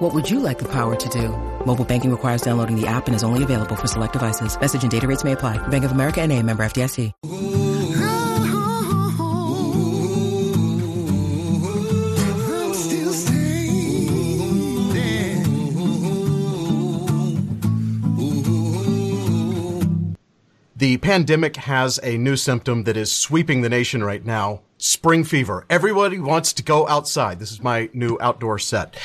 What would you like the power to do? Mobile banking requires downloading the app and is only available for select devices. Message and data rates may apply. Bank of America and a member FDIC. The pandemic has a new symptom that is sweeping the nation right now. Spring fever. Everybody wants to go outside. This is my new outdoor set.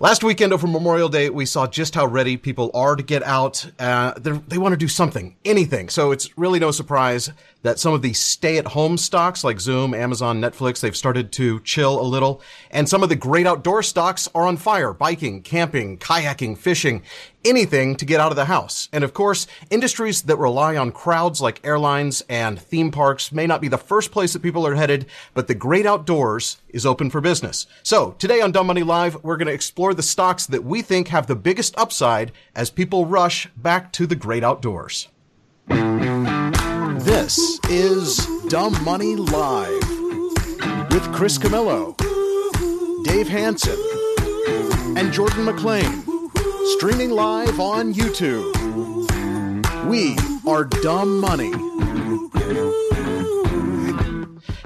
Last weekend over Memorial Day, we saw just how ready people are to get out. Uh, they want to do something, anything. So it's really no surprise that some of the stay at home stocks like Zoom, Amazon, Netflix, they've started to chill a little. And some of the great outdoor stocks are on fire. Biking, camping, kayaking, fishing, anything to get out of the house. And of course, industries that rely on crowds like airlines and theme parks may not be the first place that people are headed, but the great outdoors is open for business. So today on Dumb Money Live, we're going to explore the stocks that we think have the biggest upside as people rush back to the great outdoors. This is Dumb Money Live with Chris Camillo, Dave Hanson, and Jordan McLean. Streaming live on YouTube. We are Dumb Money.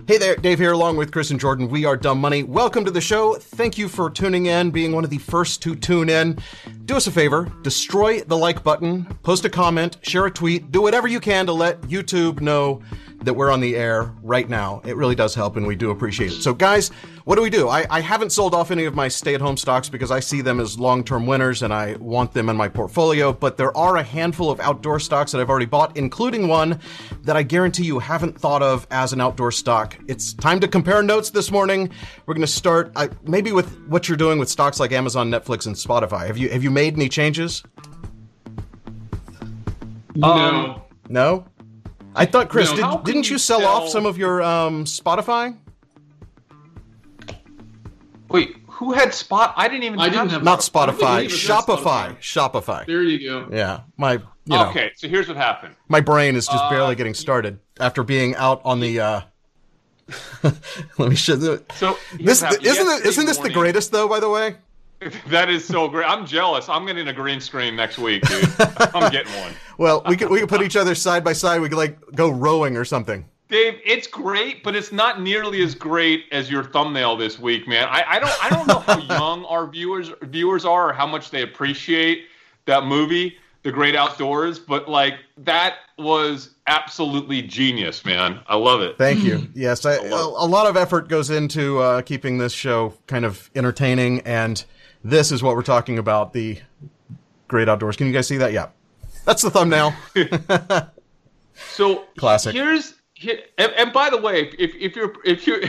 Hey there, Dave here, along with Chris and Jordan. We are Dumb Money. Welcome to the show. Thank you for tuning in, being one of the first to tune in. Do us a favor, destroy the like button, post a comment, share a tweet, do whatever you can to let YouTube know that we're on the air right now. It really does help, and we do appreciate it. So, guys, what do we do? I, I haven't sold off any of my stay at home stocks because I see them as long term winners and I want them in my portfolio, but there are a handful of outdoor stocks that I've already bought, including one that I guarantee you haven't thought of as an outdoor stock. It's time to compare notes this morning. We're going to start uh, maybe with what you're doing with stocks like Amazon, Netflix, and Spotify. Have you have you made any changes? No. Um, no. I thought, Chris, did, didn't you sell, off some of your um, Spotify? Wait, who had Spot? I didn't even. I didn't have not Spotify. Shopify. Shopify. There you go. Yeah, my. You know, okay, so here's what happened. My brain is just uh, barely getting started after being out on the. Uh, let me show the. So this isn't it, isn't this the greatest though? By the way. That is so great. I'm jealous. I'm getting a green screen next week, dude. I'm getting one. Well, we could we could put each other side by side. We could like go rowing or something. Dave, it's great, but it's not nearly as great as your thumbnail this week, man. I, I don't I don't know how young our viewers viewers are or how much they appreciate that movie, The Great Outdoors, but like that was absolutely genius, man. I love it. Thank you. Yes, I, a, a lot of effort goes into uh, keeping this show kind of entertaining, and this is what we're talking about the Great Outdoors. Can you guys see that? Yeah, that's the thumbnail. so classic. Here's and, and by the way, if, if you're if you're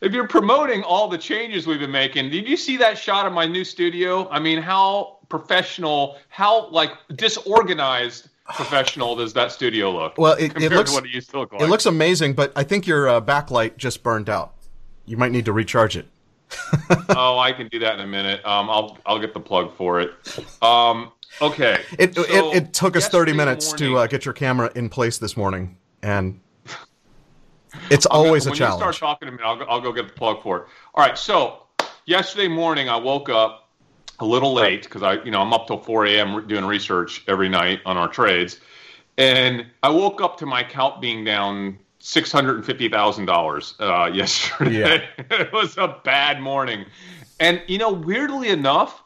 if you're promoting all the changes we've been making, did you see that shot of my new studio? I mean, how professional, how like disorganized professional does that studio look? Well, it, it looks what it used to look like. It looks amazing, but I think your uh, backlight just burned out. You might need to recharge it. oh, I can do that in a minute. Um, I'll I'll get the plug for it. Um, okay. It so it, it, took us thirty minutes morning, to uh, get your camera in place this morning, and it's always gonna, a challenge. When you start talking to me, I'll, I'll go get the plug for it. All right. So yesterday morning, I woke up a little late because I, you know, I'm up till 4 a.m. doing research every night on our trades, and I woke up to my account being down six hundred and fifty thousand uh, dollars yesterday. Yeah. it was a bad morning, and you know, weirdly enough,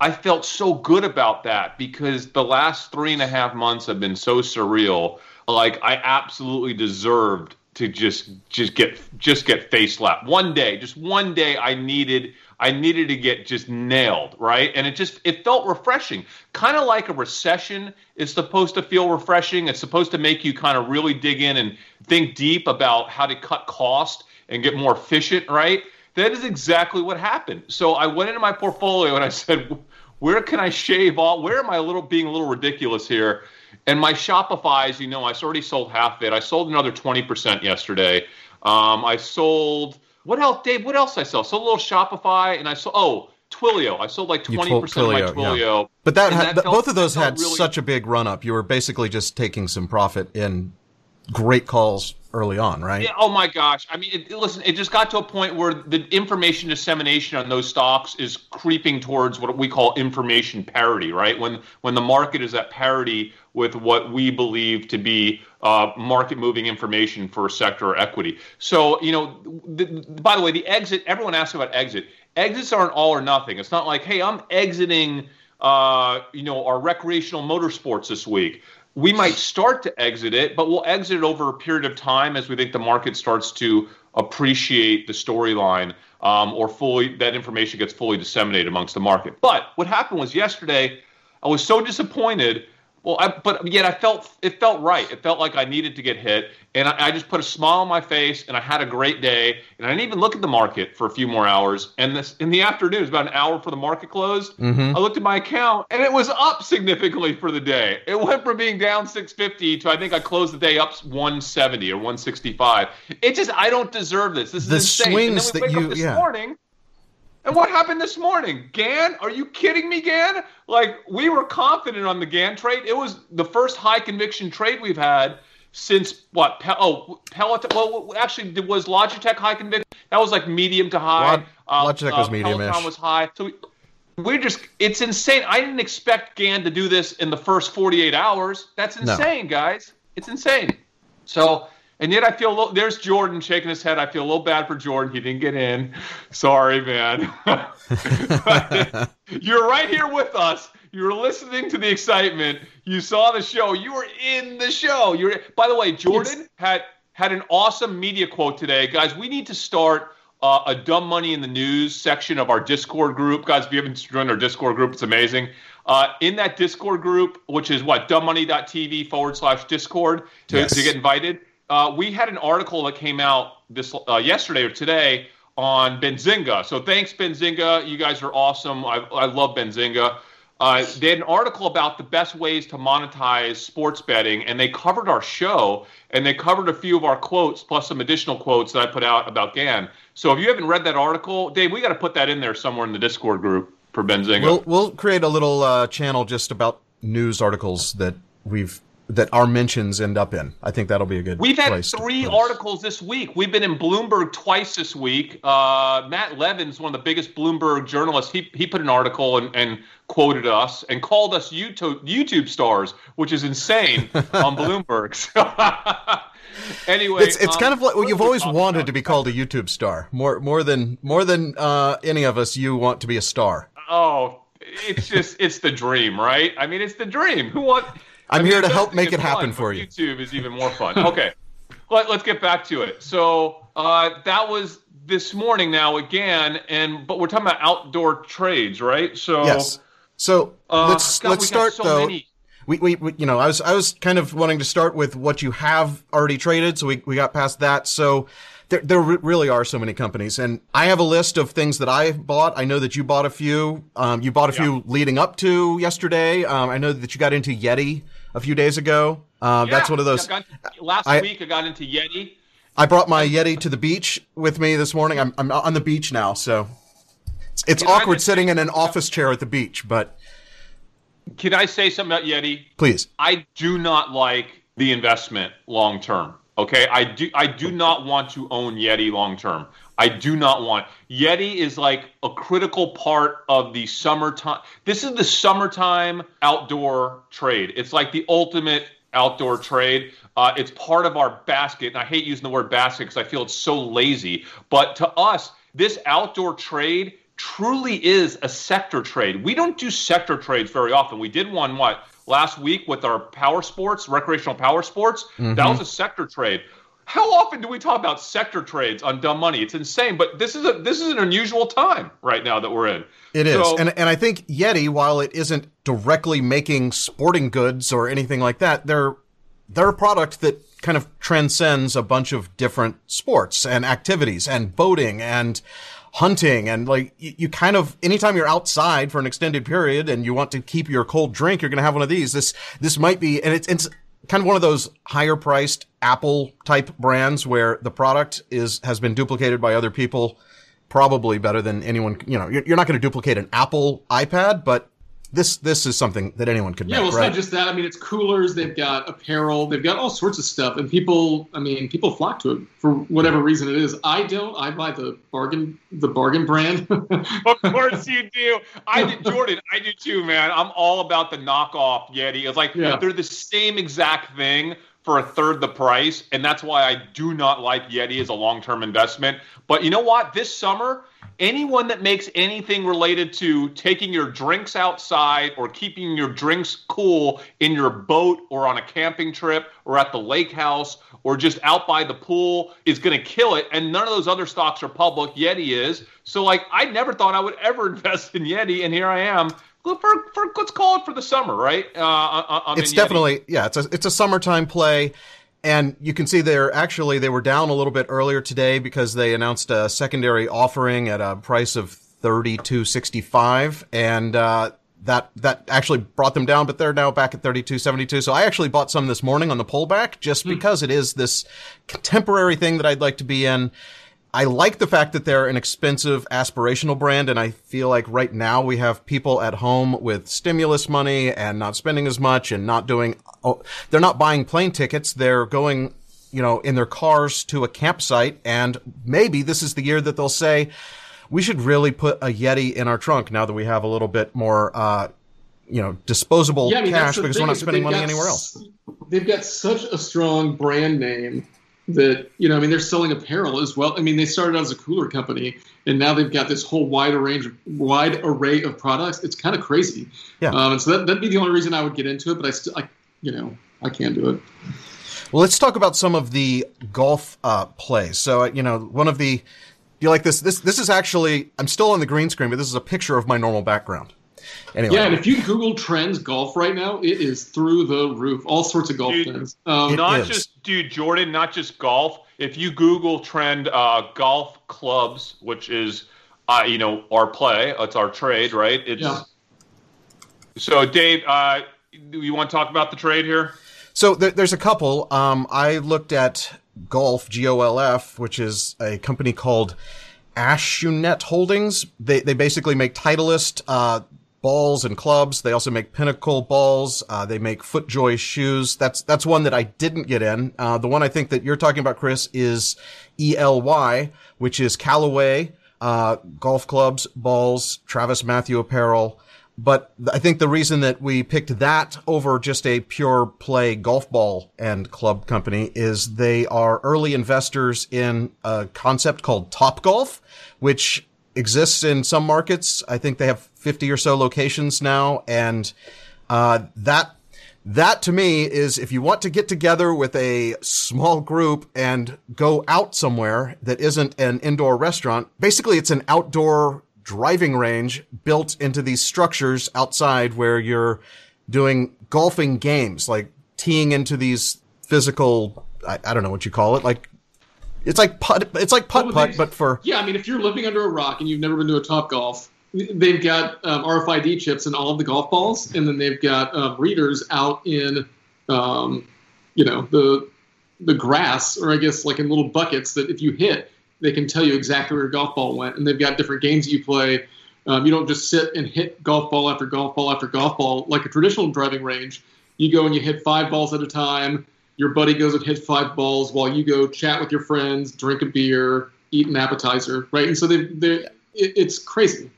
I felt so good about that because the last three and a half months have been so surreal. Like I absolutely deserved to just just get just get face slapped one day just one day i needed i needed to get just nailed right and it just it felt refreshing kind of like a recession is supposed to feel refreshing it's supposed to make you kind of really dig in and think deep about how to cut cost and get more efficient right that is exactly what happened so i went into my portfolio and i said where can I shave all? Where am I a little being a little ridiculous here? And my Shopify, as you know, I already sold half of it. I sold another 20% yesterday. Um, I sold what else, Dave? What else I sell? Sold a little Shopify, and I sold oh Twilio. I sold like 20% of my Twilio. Yeah. But that had, that both of those had really, such a big run up. You were basically just taking some profit in great calls early on, right? Yeah, oh my gosh. I mean, it, listen, it just got to a point where the information dissemination on those stocks is creeping towards what we call information parity, right? When when the market is at parity with what we believe to be uh, market moving information for sector or equity. So, you know, the, by the way, the exit, everyone asks about exit. Exits aren't all or nothing. It's not like, hey, I'm exiting, uh, you know, our recreational motorsports this week we might start to exit it, but we'll exit it over a period of time as we think the market starts to appreciate the storyline um, or fully that information gets fully disseminated amongst the market. But what happened was yesterday, I was so disappointed well, I, but yet I felt it felt right. It felt like I needed to get hit, and I, I, just put a smile on my face, and I had a great day. And I didn't even look at the market for a few more hours. And this in the afternoon, it was about an hour before the market closed. Mm-hmm. I looked at my account, and it was up significantly for the day. It went from being down 650 to I think I closed the day up 170 or 165. It just I don't deserve this. This is the insane. swings that you this yeah. morning and what happened this morning? Gan? Are you kidding me, Gan? Like, we were confident on the Gan trade. It was the first high conviction trade we've had since what? Pe- oh, Peloton. Well, actually, was Logitech high conviction. That was like medium to high. Log- Logitech uh, was medium Peloton was high. So we, we're just, it's insane. I didn't expect Gan to do this in the first 48 hours. That's insane, no. guys. It's insane. So, and yet I feel a little, there's Jordan shaking his head. I feel a little bad for Jordan. He didn't get in. Sorry, man. You're right here with us. You're listening to the excitement. You saw the show. You were in the show. You're by the way, Jordan yes. had had an awesome media quote today. Guys, we need to start uh, a dumb money in the news section of our Discord group. Guys, if you haven't joined our Discord group, it's amazing. Uh, in that Discord group, which is what, dumbmoney.tv forward slash Discord to, yes. to get invited uh, we had an article that came out this uh, yesterday or today on Benzinga. So thanks, Benzinga. You guys are awesome. I, I love Benzinga. Uh, they had an article about the best ways to monetize sports betting, and they covered our show, and they covered a few of our quotes, plus some additional quotes that I put out about GAN. So if you haven't read that article, Dave, we got to put that in there somewhere in the Discord group for Benzinga. We'll, we'll create a little uh, channel just about news articles that we've that our mentions end up in. I think that'll be a good. We've had three articles this week. We've been in Bloomberg twice this week. Uh, Matt Levine's one of the biggest Bloomberg journalists. He he put an article and, and quoted us and called us YouTube YouTube stars, which is insane on Bloomberg. anyway, it's it's um, kind of like well, you've always wanted to be called a YouTube star more more than more than uh, any of us. You want to be a star. Oh, it's just it's the dream, right? I mean, it's the dream. Who want I'm I mean, here to help make it happen for you. YouTube is even more fun. Okay, Let, us get back to it. So uh, that was this morning now again, and but we're talking about outdoor trades, right? So yes. So uh, let's God, let's start so though. We, we, we, you know, I was I was kind of wanting to start with what you have already traded, so we we got past that. So there, there really are so many companies. And I have a list of things that I bought. I know that you bought a few. Um, you bought a yeah. few leading up to yesterday. Um, I know that you got into Yeti a few days ago. Uh, yeah, that's one of those. Got, last I, week I got into Yeti. I brought my Yeti to the beach with me this morning. I'm, I'm on the beach now, so it's, it's awkward sitting in an office chair at the beach. But can I say something about Yeti? Please. I do not like the investment long term. Okay, I do. I do not want to own Yeti long term. I do not want. Yeti is like a critical part of the summertime. This is the summertime outdoor trade. It's like the ultimate outdoor trade. Uh, it's part of our basket. And I hate using the word basket because I feel it's so lazy. But to us, this outdoor trade truly is a sector trade. We don't do sector trades very often. We did one, what, last week with our power sports, recreational power sports? Mm-hmm. That was a sector trade. How often do we talk about sector trades on dumb money? It's insane, but this is a this is an unusual time right now that we're in. It is, so, and and I think Yeti, while it isn't directly making sporting goods or anything like that, they're they're a product that kind of transcends a bunch of different sports and activities and boating and hunting and like you, you, kind of anytime you're outside for an extended period and you want to keep your cold drink you're going to have one of these this this might be and it's, it's kind of one of those higher priced apple type brands where the product is has been duplicated by other people probably better than anyone you know you're, not going to duplicate an apple ipad but this this is something that anyone could yeah make, well it's right? not just that. I mean it's coolers they've got apparel they've got all sorts of stuff and people i mean people flock to it for whatever reason it is. I don't i buy the bargain the bargain brand. Of course you do. I did jordan i do too man. I'm all about the knockoff yeti. It's like Yeah. they're the same exact thing for a third the price and that's why i do not like yeti as a long-term investment. But you know what? This summer anyone that makes anything related to taking your drinks outside or keeping your drinks cool in your boat or on a camping trip or at the lake house or just out by the pool is going to kill it and none of those other stocks are public. Yeti is. So like i never thought i would ever invest in yeti and here i am for, for let's call it for the summer right uh, I- I'm it's in Yeti. definitely yeah it's a it's a summertime play and you can see they're actually they were down a little bit earlier today because they announced a secondary offering at a price of 32.65 and uh that that actually brought them down, but they're now back at 32.72. So I actually bought some this morning on the pullback just because it is this contemporary thing that I'd like to be in. I like the fact that they're an expensive aspirational brand, and I feel like right now we have people at home with stimulus money and not spending as much and not doing. Oh, they're not buying plane tickets; they're going, you know, in their cars to a campsite, and maybe this is the year that they'll say, "We should really put a Yeti in our trunk now that we have a little bit more." Uh, you know, disposable yeah, I mean, cash because thing we're not spending money got anywhere else. They've got such a strong brand name that you know, I mean, they're selling apparel as well. I mean, they started out as a cooler company, and now they've got this whole wide range, wide array of products. It's kind of crazy. Yeah. Um, and so that, that'd be the only reason I would get into it. But I still, I, you know, I can't do it. Well, let's talk about some of the golf uh, plays. So, uh, you know, one of the, do you like this? This this is actually, I'm still on the green screen, but this is a picture of my normal background. Anyway, Yeah, and if you Google trends golf right now, it is through the roof. All sorts of golf Dude, trends. Um, not is. just dude jordan not just golf if you google trend uh, golf clubs which is uh, you know our play it's our trade right it's Yeah. so dave uh, do you want to talk about the trade here So there, there's a couple. Um, I looked at Golf G O L F, which is a company called Acushnet Holdings. They they basically make Titleist uh, balls and clubs. They also make Pinnacle balls. Uh, they make FootJoy shoes. That's that's one that I didn't get in. Uh, the one I think that you're talking about, Chris, is ELY, which is Callaway uh, golf clubs, balls, Travis Mathew apparel. But I think the reason that we picked that over just a pure play golf ball and club company is they are early investors in a concept called Top Golf, which exists in some markets. I think they have 50 or so locations now. And, uh, that, that to me is if you want to get together with a small group and go out somewhere that isn't an indoor restaurant, basically it's an outdoor driving range built into these structures outside where you're doing golfing games, like teeing into these physical, I, I don't know what you call it, like it's like putt, it's like putt putt, but for Yeah, I mean, if you're living under a rock and you've never been to a Top Golf, they've got um, RFID chips in all of the golf balls, and then they've got um, readers out in, um, you know, the the grass, or I guess like in little buckets that if you hit, they can tell you exactly where your golf ball went. And they've got different games that you play. Um, you don't just sit and hit golf ball after golf ball after golf ball like a traditional driving range. You go and you hit five balls at a time. Your buddy goes and hits five balls while you go chat with your friends, drink a beer, eat an appetizer, right? And so they, they it, it's crazy.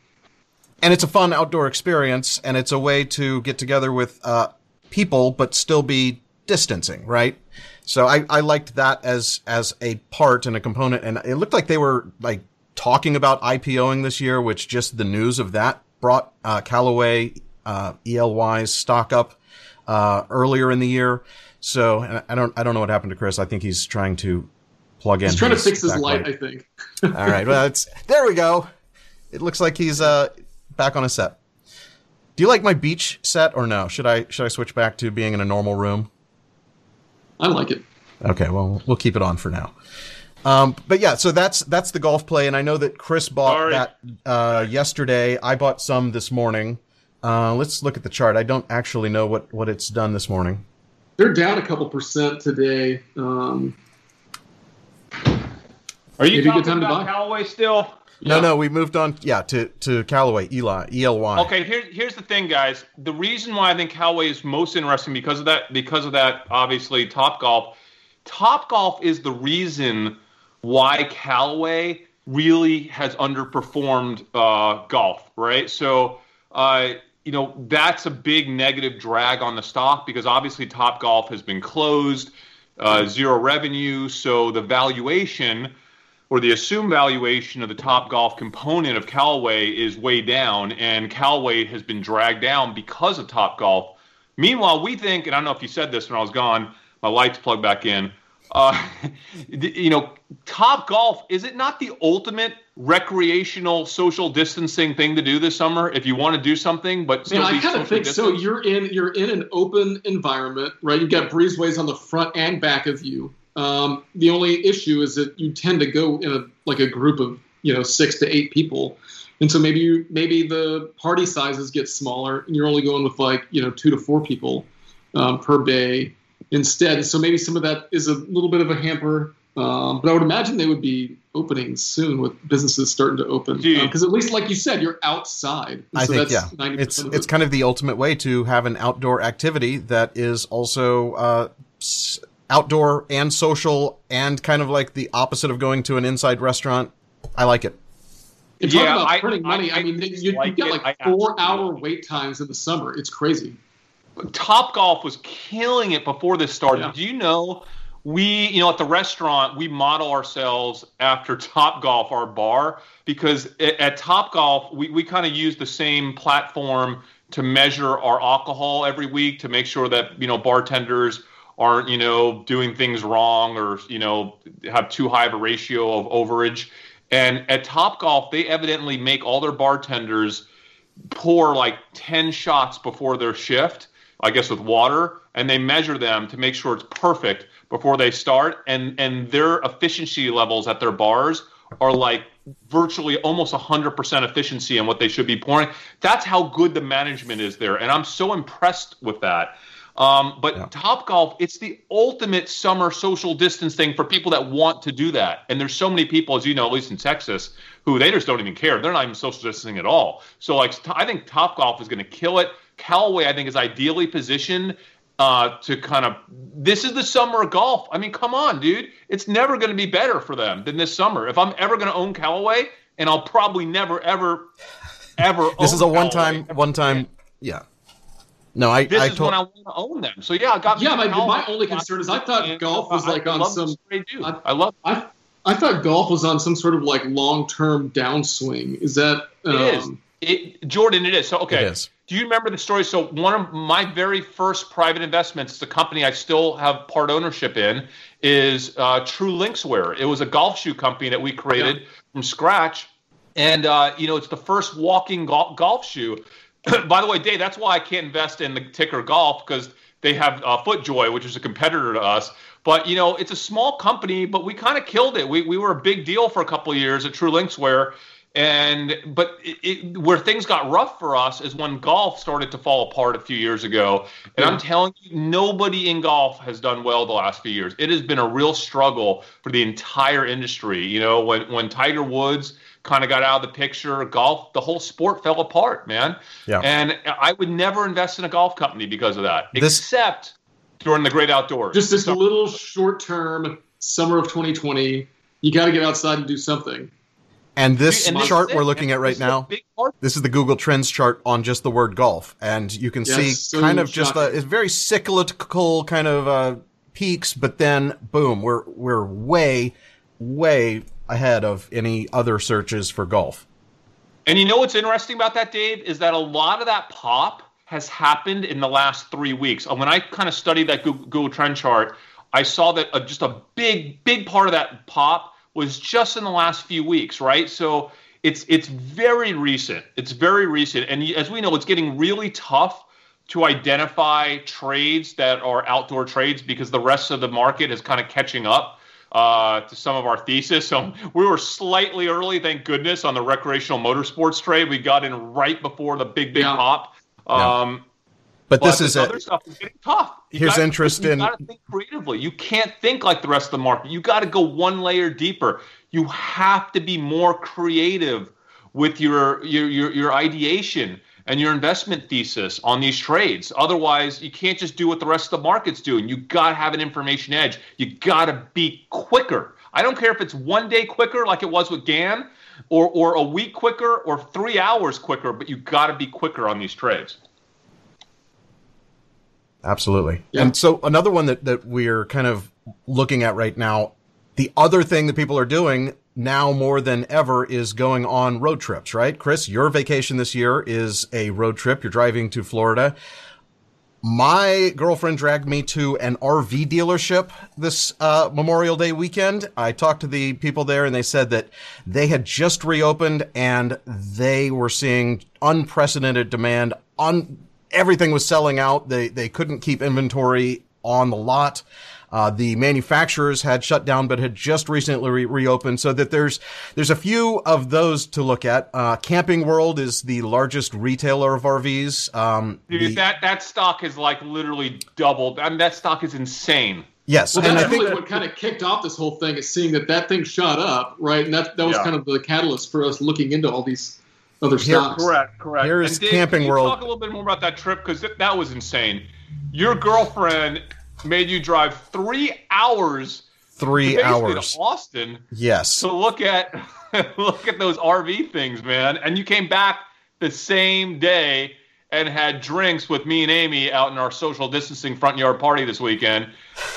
and it's a fun outdoor experience and it's a way to get together with uh, people but still be distancing right so I, I liked that as as a part and a component and it looked like they were like talking about ipoing this year which just the news of that brought uh, callaway uh, ely's stock up uh, earlier in the year so and i don't i don't know what happened to chris i think he's trying to plug in He's trying to fix his back light, I think. all right. Well, it's there. We go. It looks like he's uh back on a set. Do you like my beach set or no? Should I should I switch back to being in a normal room? I like it. Okay, well, we'll keep it on for now. Um, but yeah, so that's that's the golf play, and I know that Chris bought Sorry. that uh, yesterday. I bought some this morning. Uh, let's look at the chart. I don't actually know what what it's done this morning. They're down a couple percent today. Um, Are you Maybe a talking time to about buy. Callaway still? No, Yeah. no, we moved on. Yeah, to to Callaway, Eli, ELY. Okay, here, here's the thing, guys. The reason why I think Callaway is most interesting because of that, because of that, obviously, Top Golf. Top Golf is the reason why Callaway really has underperformed uh, golf, right? So, uh, you know, that's a big negative drag on the stock because obviously Top Golf has been closed, uh, zero revenue, so the valuation or the assumed valuation of the top golf component of Callaway is way down, and Callaway has been dragged down because of top golf. Meanwhile, we think, and I don't know if you said this when I was gone, my lights plugged back in. Uh, you know, top golf is it not the ultimate recreational social distancing thing to do this summer if you want to do something, but still Man, be I kind of think so. You're in you're in an open environment, right? You've got breezeways on the front and back of you. Um, the only issue is that you tend to go in a like a group of you know six to eight people, and so maybe you maybe the party sizes get smaller, and you're only going with like you know two to four people um, per day instead. So maybe some of that is a little bit of a hamper. Um, but I would imagine they would be opening soon with businesses starting to open Dude. because at least like you said, you're outside. I so think that's yeah, 90% it's of it's kind of the ultimate way to have an outdoor activity that is also uh, outdoor and social and kind of like the opposite of going to an inside restaurant. I like it. And talk Yeah, about I- printing I- money. I, I mean, you, dislike you've got it. like I four hour don't. wait times in the summer. It's crazy. Top Golf was killing it before this started. Yeah. Do you know we, you know, at the restaurant, we model ourselves after Top Golf, our bar, because at, at Top Golf, we, we kind of use the same platform to measure our alcohol every week to make sure that, you know, bartenders aren't, you know, doing things wrong or, you know, have too high of a ratio of overage. And at Top Golf, they evidently make all their bartenders pour like 10 shots before their shift, I guess with water, and they measure them to make sure it's perfect before they start. And, and their efficiency levels at their bars are like virtually almost 100% efficiency in what they should be pouring. That's how good the management is there. And I'm so impressed with that. Um, but Yeah. Top Golf, it's the ultimate summer social distance thing for people that want to do that. And there's so many people, as you know, at least in Texas, who they just don't even care. They're not even social distancing at all. So, like, I think Top Golf is going to kill it. Callaway, I think, is ideally positioned uh, to kind of. This is the summer of golf. I mean, come on, dude. It's never going to be better for them than this summer. If I'm ever going to own Callaway, and I'll probably never, ever, ever. This own is a one-time, one time. Yeah. No, I this I is told when I want to own them. So yeah, I got. Yeah, me my- my only concern is I thought And golf was like I on some- this they do. I- I love. I I thought golf was on some sort of like long term downswing. Is that um, It is. It, Jordan, it is. So okay. Is. Do you remember the story? So one of my very first private investments, the company I still have part ownership in, is uh, True Linkswear. It was a golf shoe company that we created from scratch, and uh, you know it's the first walking golf, golf shoe. By the way, Dave, that's why I can't invest in the ticker golf because they have uh, FootJoy, which is a competitor to us. But you know, it's a small company, but we kind of killed it. We we were a big deal for a couple of years at True Linkswear, and but it, it, where things got rough for us is when golf started to fall apart a few years ago. And I'm telling you, nobody in golf has done well the last few years. It has been a real struggle for the entire industry. You know, when when Tiger Woods kind of got out of the picture, golf, the whole sport fell apart, man. Yeah. And I would never invest in a golf company because of that, This- except during the great outdoors. just this So- little short term summer of 2020? You got to get outside and do something. And this And chart is we're looking at right this is a now. This is the Google Trends chart on just the word golf, and you can Yes, see so kind of just a it's very cyclical kind of uh, peaks, but then boom, we're we're way way ahead of any other searches for golf. And you know what's interesting about that, Dave, is that a lot of that pop has happened in the last three weeks. And when I kind of studied that Google, Google Trend chart, I saw that uh, just a big, big part of that pop was just in the last few weeks, right? So it's it's very recent. It's very recent, and as we know, it's getting really tough to identify trades that are outdoor trades because the rest of the market is kind of catching up uh, to some of our thesis. So we were slightly early, thank goodness, on the recreational motorsports trade. We got in right before the big, big Yeah. pop. Yeah. But, but this is other a, stuff is getting tough. You Here's gotta- interest you in- gotta think creatively. You can't think like the rest of the market. You got to go one layer deeper. You have to be more creative with your your your, your ideation and your investment thesis on these trades. Otherwise, you can't just do what the rest of the market's doing. You got to have an information edge. You got to be quicker. I don't care if it's one day quicker, like it was with GAN, or or a week quicker, or three hours quicker. But you got to be quicker on these trades. Absolutely. Yeah. And so another one that, that we're kind of looking at right now, the other thing that people are doing now more than ever is going on road trips, right? Chris, your vacation this year is a road trip. You're driving to Florida. My girlfriend dragged me to an RV dealership this uh, Memorial Day weekend. I talked to the people there and they said that they had just reopened and they were seeing unprecedented demand on everything was selling out. They they couldn't keep inventory on the lot. Uh, the manufacturers had shut down, but had just recently re- reopened. So that there's there's a few of those to look at. Uh, Camping World is the largest retailer of RVs. Um, Dude, the- that that stock is like literally doubled. I mean, that stock is insane. yes, Well, and I that's think really what kind of kicked off this whole thing is seeing that that thing shot up, right? And that that was Yeah. kind of the catalyst for us looking into all these other Here- Correct, correct. Here's And Dave, Camping can you World. Talk a little bit more about that trip because that was insane. Your girlfriend made you drive three hours three basically hours. to Austin Yes. to look at look at those RV things, man. And you came back the same day and had drinks with me and Amy out in our social distancing front yard party this weekend,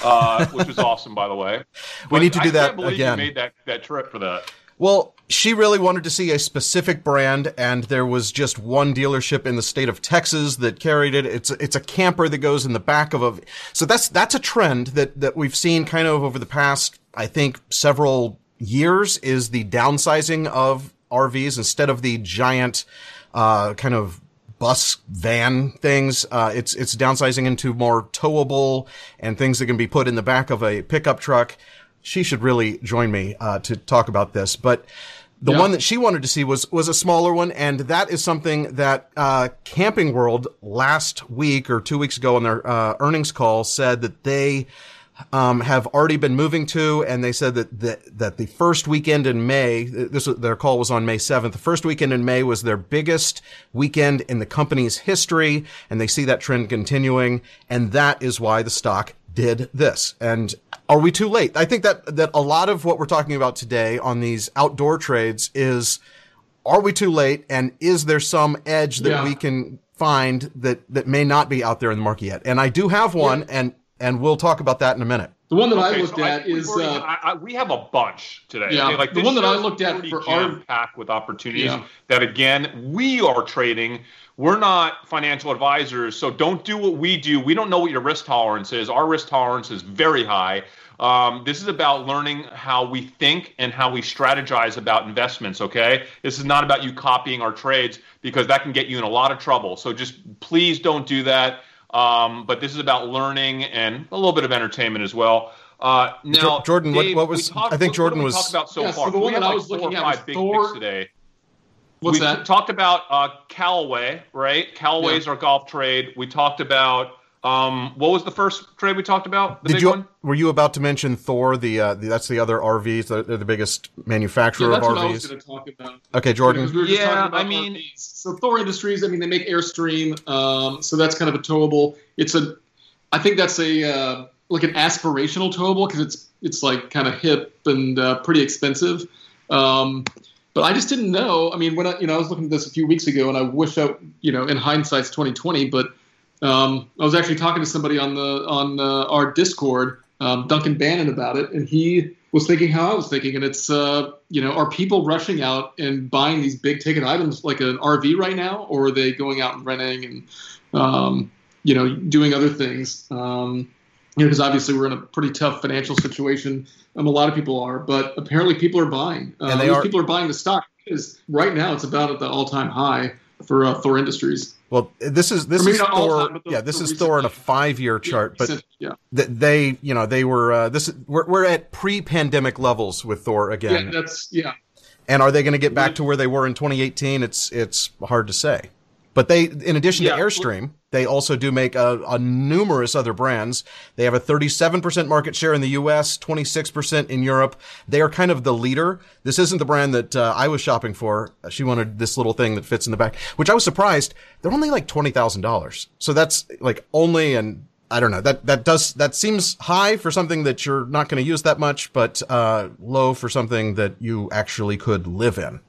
uh, which was awesome, by the way. We need to do I that can't believe again. You made that, that trip for that. Well, she really wanted to see a specific brand, and there was just one dealership in the state of Texas that carried it. It's it's a camper that goes in the back of a. So that's that's a trend that that we've seen kind of over the past, I think, several years. Is the downsizing of RVs instead of the giant, uh, kind of bus van things. Uh, it's it's downsizing into more towable and things that can be put in the back of a pickup truck. She should really join me uh, to talk about this, but. The Yeah. one that she wanted to see was was a smaller one, and that is something that uh, Camping World last week or two weeks ago on their uh, earnings call said that they um, have already been moving to, and they said that the, that the first weekend in May, this was- their call was on May seventh. The first weekend in May was their biggest weekend in the company's history, and they see that trend continuing, and that is why the stock did this. And are we too late? I think that that a lot of what we're talking about today on these outdoor trades is are we too late and is there some edge that Yeah. we can find that that may not be out there in the market yet? And I do have one and and we'll talk about that in a minute. The one that I looked so at think we've is already- uh, I, I, we have a bunch today. Yeah, I mean, like the one that I looked at for our- jam-packed with opportunities Yeah. that again we are trading. We're not financial advisors, so don't do what we do. We don't know what your risk tolerance is. Our risk tolerance is very high. Um, this is about learning how we think and how we strategize about investments. Okay, this is not about you copying our trades because that can get you in a lot of trouble. So just please don't do that. Um, but this is about learning and a little bit of entertainment as well. Uh, now, Jordan, what- Dave, what we was- talked- I think Jordan what was- talk about so Yeah, so far. the We one had that I was looking at five was big Thor- today. What's we that? talked about uh, Callaway, right? Callaway's our golf trade. We talked about um, what was the first trade we talked about? The Did big you one. were you about to mention Thor? The, uh, the that's the other RVs. They're, they're the biggest manufacturer Yeah, that's of what I was RVs. talk about. Okay, Jordan. We Yeah, about I mean- RVs. so Thor Industries. I mean, they make Airstream, um, so that's kind of a towable. It's a, I think that's a uh, like an aspirational towable because it's it's like kind of hip and uh, pretty expensive. Um, but I just didn't know. I mean, when I you know I was looking at this a few weeks ago, and I wish I you know in hindsight's twenty twenty, but um, I was actually talking to somebody on the on uh, our Discord, um, Duncan Bannon, about it, and he was thinking how I was thinking, and it's uh, you know, are people rushing out and buying these big ticket items like an RV right now, or are they going out and renting and um, you know doing other things? Um, you know, because obviously we're in a pretty tough financial situation. Um, a lot of people are, but apparently people are buying. Uh, And they are- people are buying the stock because right now it's about at the all-time high for uh, Thor Industries. Well, this is this is Thor. time, the- yeah, this is recent Thor in a five-year chart, but yeah, th- they, you know, they were uh, this. We're, we're at pre-pandemic levels with Thor yeah, again, that's yeah. and are they going to get back to where they were in 2018? It's it's hard to say. But they, in addition Yeah. to Airstream, they also do make a, a numerous other brands. They have a 37% market share in the U.S., 26% in Europe. They are kind of the leader. This isn't the brand that uh, I was shopping for. She wanted this little thing that fits in the back, which I was surprised. They're only like twenty thousand dollars. So that's like only and. I don't know. That that does that seems high for something that you're not going to use that much, but uh, low for something that you actually could live in.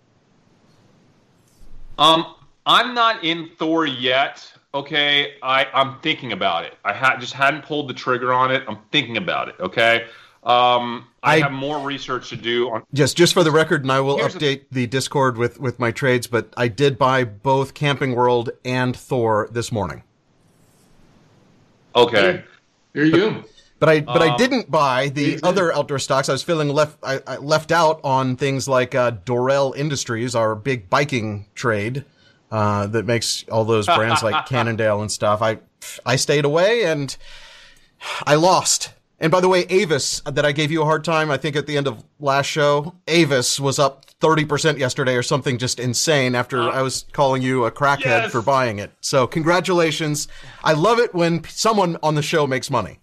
Um, I'm not in Thor yet. Okay, I I'm thinking about it. I had just hadn't pulled the trigger on it. I'm thinking about it. Okay. Um, I, I- have more research to do on. Just just for the record, and I will Here's the- update the Discord with with my trades, but I did buy both Camping World and Thor this morning. Okay. here you go. But I but I Um, didn't buy the other outdoor stocks. I was feeling left I, I left out on things like uh, Dorel Industries, our big biking trade uh, that makes all those brands like Cannondale and stuff. I I stayed away and I lost. And by the way, Avis that I gave you a hard time, I think at the end of last show, Avis was up 30% yesterday or something just insane after I was calling you a crackhead Yes. for buying it. So congratulations. I love it when someone on the show makes money.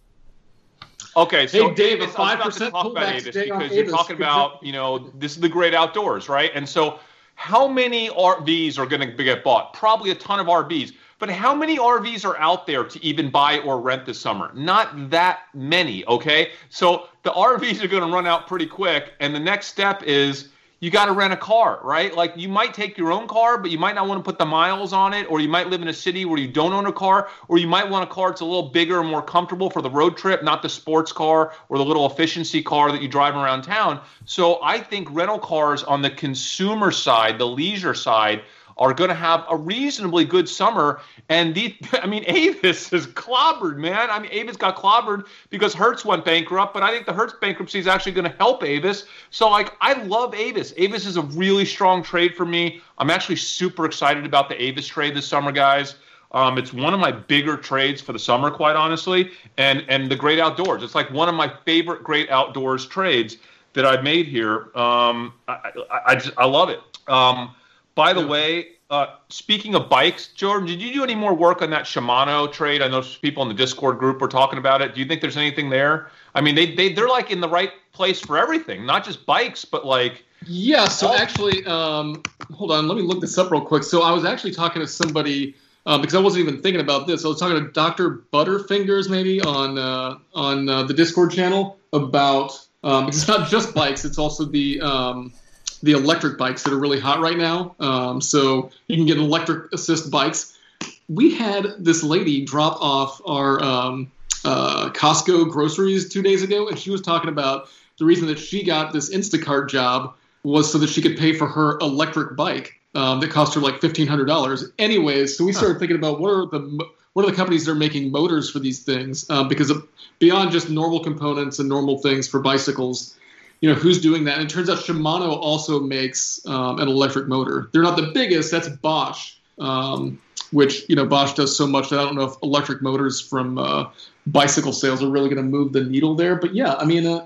Okay, so Hey, Dave, a Avis, I was about 5% to talk about pullback Avis today on because you're talking about, you know, this is the great outdoors, right? And so, how many RVs are going to get bought? Probably a ton of RVs. But how many RVs are out there to even buy or rent this summer? Not that many, okay? So the RVs are going to run out pretty quick, and the next step is you got to rent a car, right? Like you might take your own car, but you might not want to put the miles on it, or you might live in a city where you don't own a car, or you might want a car that's a little bigger and more comfortable for the road trip, not the sports car or the little efficiency car that you drive around town. So I think rental cars on the consumer side, the leisure side, are going to have a reasonably good summer. And the, I mean, Avis is clobbered, man. I mean, Avis got clobbered because Hertz went bankrupt, but I think the Hertz bankruptcy is actually going to help Avis. So, like, I love Avis. Avis is a really strong trade for me. I'm actually super excited about the Avis trade this summer, guys. Um, it's one of my bigger trades for the summer, quite honestly, and and the great outdoors. It's like one of my favorite great outdoors trades that I've made here. Um, I, I, I just I love it. Um, by the way, uh, speaking of bikes, Jordan, did you do any more work on that Shimano trade? I know people in the Discord group were talking about it. Do you think there's anything there? I mean, they they they're like in the right place for everything, not just bikes, but like Yeah, so Oh. actually, um, hold on, let me look this up real quick. So I was actually talking to somebody um, because I wasn't even thinking about this. I was talking to Dr. Butterfingers maybe on uh, on uh, the Discord channel about um, because it's not just bikes; it's also the um, the electric bikes that are really hot right now. Um, so you can get electric assist bikes. We had this lady drop off our um, uh, Costco groceries two days ago, and she was talking about the reason that she got this Instacart job was so that she could pay for her electric bike um, that cost her like fifteen hundred dollars. Anyways, so we started thinking about what are the what are the companies that are making motors for these things um, because of, beyond just normal components and normal things for bicycles. You know who's doing that? And it turns out Shimano also makes um, an electric motor. They're not the biggest. That's Bosch, um, which you know Bosch does so much that I don't know if electric motors from uh, bicycle sales are really going to move the needle there. But yeah, I mean, uh,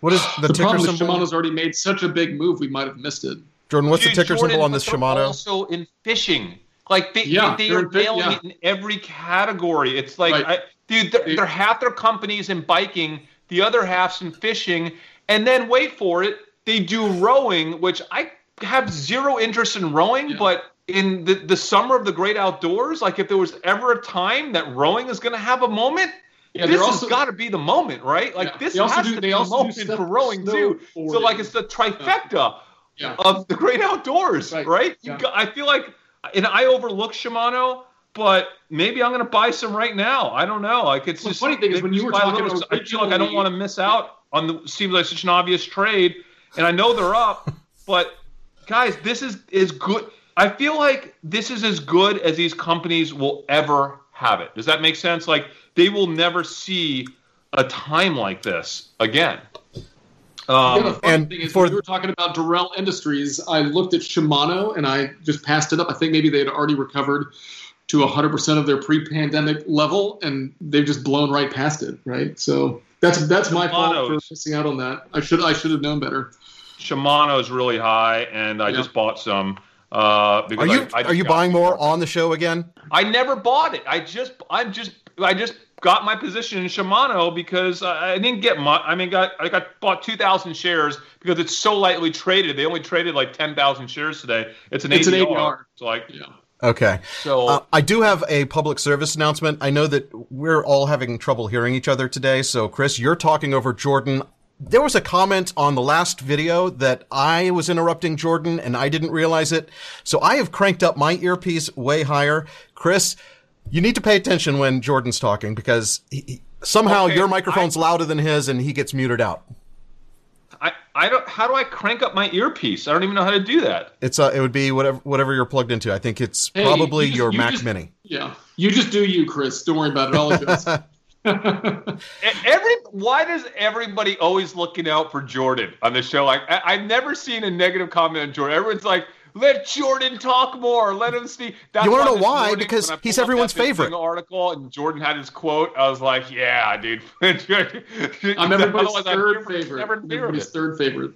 What is the, the, ticker problem is symbol? Shimano's already made such a big move, we might have missed it. Jordan, what's Dude, the ticker Jordan, symbol on this Shimano? Also in fishing, like they, Yeah, they, they they're are in nailing yeah. it in every category. It's like, Right. I, dude, they're, they're half their companies in biking, the other half's in fishing, and then wait for it, they do rowing, which I have zero interest in rowing, Yeah. but. In the, the summer of the great outdoors, like if there was ever a time that rowing is going to have a moment, Yeah, this they're has got to be the moment, right? Like Yeah. this also has do- to be the also moment for rowing too. So like it's the trifecta Yeah. of the great outdoors, Right. right? You got, I feel like, and I overlook Shimano, but maybe I'm going to buy some right now. I don't know. Like it's The just funny thing is when you were talking little- I feel like I don't want to miss out on the seems like such an obvious trade, and I know they're up, but guys, this is is good. I feel like this is as good as these companies will ever have it. Does that make sense? Like they will never see a time like this again. Um, funny and thing is, for- we were talking about Dorel Industries, I looked at Shimano and I just passed it up. I think maybe they had already recovered to 100% of their pre-pandemic level, and they've just blown right past it, right? So that's that's my fault for missing out on that. I should I should have known better. Shimano is really high, and I yeah. just bought some. Uh, are you I, I are you buying more on the show again? I never bought it. I just I'm just I just got my position in Shimano because I didn't get much. I mean, got I got bought two thousand shares because it's so lightly traded. They only traded like ten thousand shares today. It's an it's ADR. An ADR. It's like yeah. Okay. So uh, I do have a public service announcement. I know that we're all having trouble hearing each other today. So Chris, you're talking over Jordan. There was a comment on the last video that I was interrupting Jordan and I didn't realize it. So I have cranked up my earpiece way higher. Chris, you need to pay attention when Jordan's talking because he, somehow okay, your microphone's I, louder than his and he gets muted out. I, I don't. How do I crank up my earpiece? I don't even know how to do that. It's uh, it would be whatever whatever you're plugged into. I think it's hey, probably you just, your you Mac just, Mini. Yeah, you just do you, Chris. Don't worry about it. All Every why does everybody always looking out for Jordan on the show? Like I, I've never seen a negative comment on Jordan. Everyone's like, let Jordan talk more. Let him speak. That's you want to know why? Morning, because he's everyone's favorite. Article and Jordan had his quote. I was like, yeah, dude. I'm everybody's third favorite. Everybody's third favorite.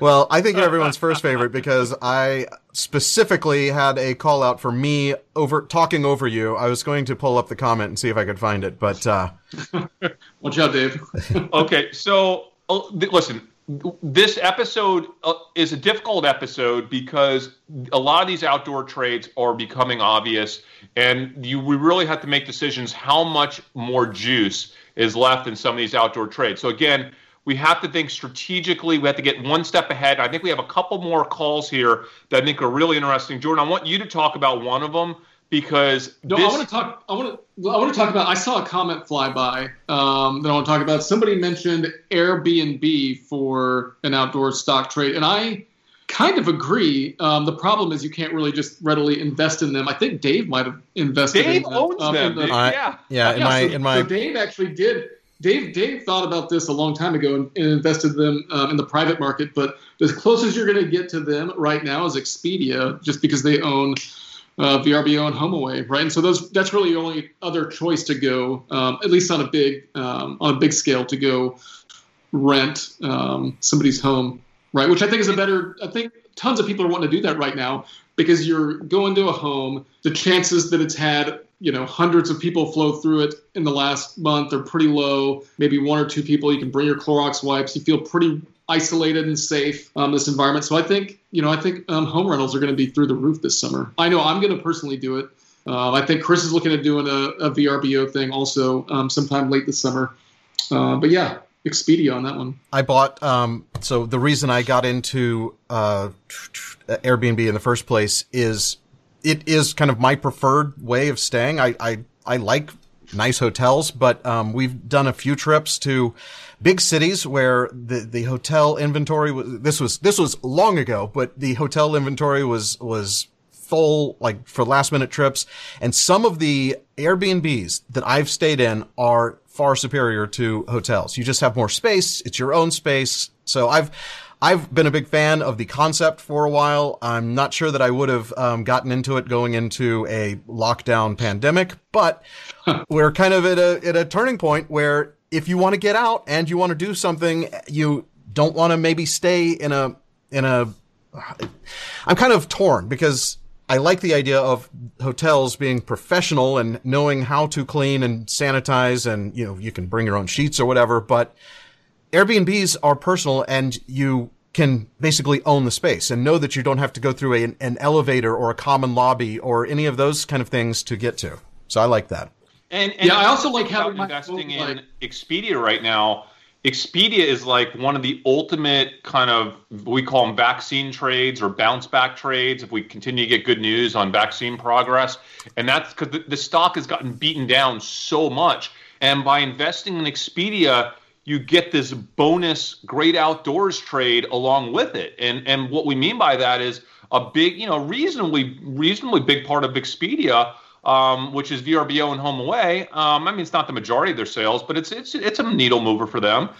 well, I think you're everyone's first favorite because I specifically had a call out for me over talking over you. I was going to pull up the comment and see if I could find it, but uh... watch out, Dave. okay, so uh, listen, this episode uh, is a difficult episode because a lot of these outdoor trades are becoming obvious, and you we really have to make decisions how much more juice is left in some of these outdoor trades. So again, we have to think strategically. We have to get one step ahead. I think we have a couple more calls here that I think are really interesting. Jordan, I want you to talk about one of them because no, this... I want to talk. I want to. I want to talk about. I saw a comment fly by um, that I want to talk about. Somebody mentioned Airbnb for an outdoor stock trade, and I kind of agree. Um, the problem is you can't really just readily invest in them. I think Dave might have invested. Dave in owns them. Um, the, uh, yeah, yeah. In yeah, my, so, in my... so Dave actually did. Dave Dave thought about this a long time ago and, and invested them um, in the private market. But as close as you're going to get to them right now is Expedia, just because they own uh, VRBO and HomeAway, right? And so those that's really the only other choice to go, um, at least on a big um, on a big scale, to go rent um, somebody's home, right? Which I think is a better. I think tons of people are wanting to do that right now because you're going to a home. The chances that it's had you know hundreds of people flow through it in the last month are pretty low. Maybe one or two people. You can bring your Clorox wipes. You feel pretty isolated and safe um, this environment. So I think you know I think um, home rentals are going to be through the roof this summer. I know I'm going to personally do it. Um, I think Chris is looking at doing a, a VRBO thing also um, sometime late this summer. Uh, but yeah, Expedia on that one. I bought. Um, so the reason I got into uh, Airbnb in the first place is it is kind of my preferred way of staying. I I, I like nice hotels, but um, we've done a few trips to big cities where the, the hotel inventory was, this was, this was long ago, but the hotel inventory was, was full, like for last minute trips. And some of the Airbnbs that I've stayed in are far superior to hotels. You just have more space. It's your own space. So I've, I've been a big fan of the concept for a while. I'm not sure that I would have um, gotten into it going into a lockdown pandemic, but we're kind of at a at a turning point where if you want to get out and you want to do something, you don't want to maybe stay in a, in a, I'm kind of torn because I like the idea of hotels being professional and knowing how to clean and sanitize and, you know, you can bring your own sheets or whatever, but Airbnbs are personal and you can basically own the space and know that you don't have to go through a, an elevator or a common lobby or any of those kind of things to get to. So I like that. And, and yeah, I also like having investing in like... Expedia right now. Expedia is like one of the ultimate kind of we call them vaccine trades or bounce back trades. If we continue to get good news on vaccine progress, and that's because the, the stock has gotten beaten down so much. And by investing in Expedia, you get this bonus great outdoors trade along with it. And and what we mean by that is a big, you know, reasonably reasonably big part of Expedia um, which is VRBO and HomeAway. Um, I mean, it's not the majority of their sales, but it's it's it's a needle mover for them.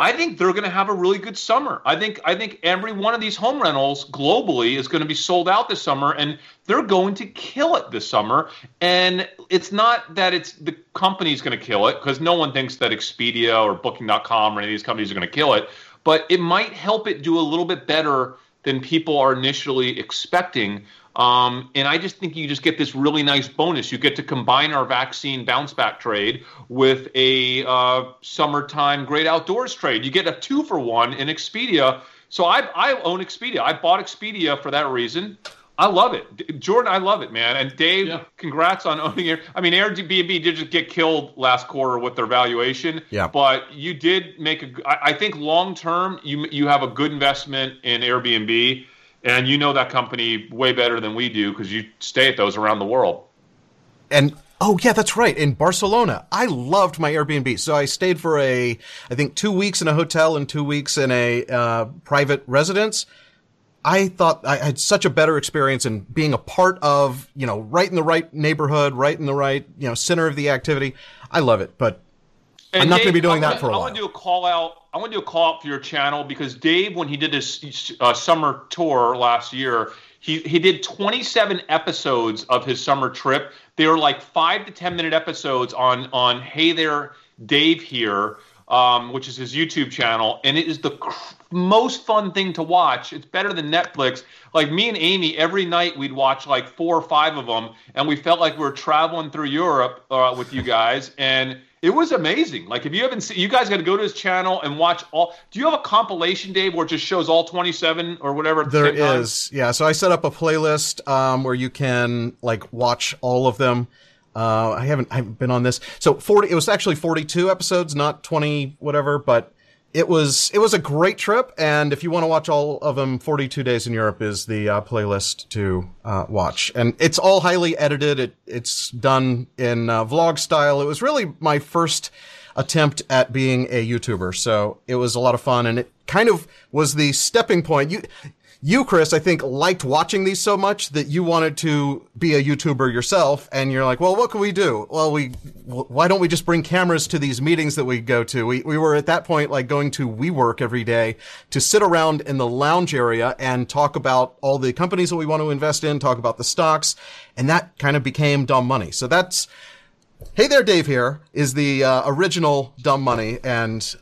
I think they're going to have a really good summer. I think I think every one of these home rentals globally is going to be sold out this summer, and they're going to kill it this summer. And it's not that it's the company's going to kill it because no one thinks that Expedia or Booking.com or any of these companies are going to kill it, but it might help it do a little bit better than people are initially expecting. Um, and I just think you just get this really nice bonus. You get to combine our vaccine bounce back trade with a uh, summertime great outdoors trade. You get a two for one in Expedia. So I, I own Expedia. I bought Expedia for that reason. I love it, Jordan. I love it, man. And Dave, yeah. congrats on owning it. I mean, Airbnb did just get killed last quarter with their valuation. Yeah. But you did make a. I think long term, you you have a good investment in Airbnb and you know that company way better than we do because you stay at those around the world. And oh yeah, that's right. In Barcelona, I loved my Airbnb. So I stayed for a, I think two weeks in a hotel and two weeks in a uh, private residence. I thought I had such a better experience in being a part of, you know, right in the right neighborhood, right in the right, you know, center of the activity. I love it, but and I'm not going to be doing that for a while. I want to do a call out. I want to do a call out for your channel because Dave, when he did his uh, summer tour last year, he he did 27 episodes of his summer trip. They were like five to 10 minute episodes on on Hey there, Dave here, um, which is his YouTube channel, and it is the cr- most fun thing to watch. It's better than Netflix. Like me and Amy, every night we'd watch like four or five of them, and we felt like we were traveling through Europe uh, with you guys and it was amazing. Like if you haven't seen, you guys got to go to his channel and watch all. Do you have a compilation, Dave, where it just shows all twenty-seven or whatever? There is, yeah. So I set up a playlist um, where you can like watch all of them. Uh, I haven't I haven't been on this. So forty. It was actually forty-two episodes, not twenty whatever, but it was it was a great trip, and if you want to watch all of them, 42 Days in Europe is the uh, playlist to uh, watch, and it's all highly edited. It it's done in uh, vlog style. It was really my first attempt at being a YouTuber, so it was a lot of fun, and it kind of was the stepping point. You you, Chris, I think liked watching these so much that you wanted to be a YouTuber yourself. And you're like, well, what can we do? Well, we, why don't we just bring cameras to these meetings that we go to? We, we were at that point like going to WeWork every day to sit around in the lounge area and talk about all the companies that we want to invest in, talk about the stocks. And that kind of became dumb money. So that's, Hey there, Dave here is the uh, original dumb money. And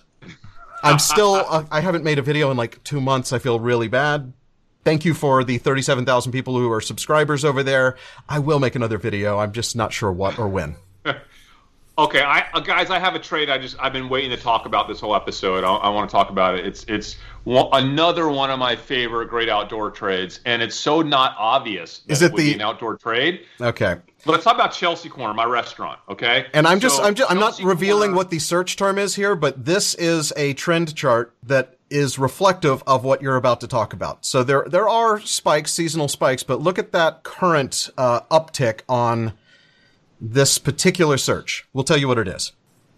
I'm still, uh, I haven't made a video in like two months. I feel really bad Thank you for the 37,000 people who are subscribers over there. I will make another video. I'm just not sure what or when. okay, I, uh, guys, I have a trade. I just I've been waiting to talk about this whole episode. I, I want to talk about it. It's it's one, another one of my favorite great outdoor trades, and it's so not obvious. Is it, it the an outdoor trade? Okay. Let's talk about Chelsea Corner, my restaurant. Okay. And I'm just so, I'm just I'm not revealing Corner, what the search term is here, but this is a trend chart that is reflective of what you're about to talk about. So there there are spikes, seasonal spikes, but look at that current uh, uptick on this particular search. We'll tell you what it is.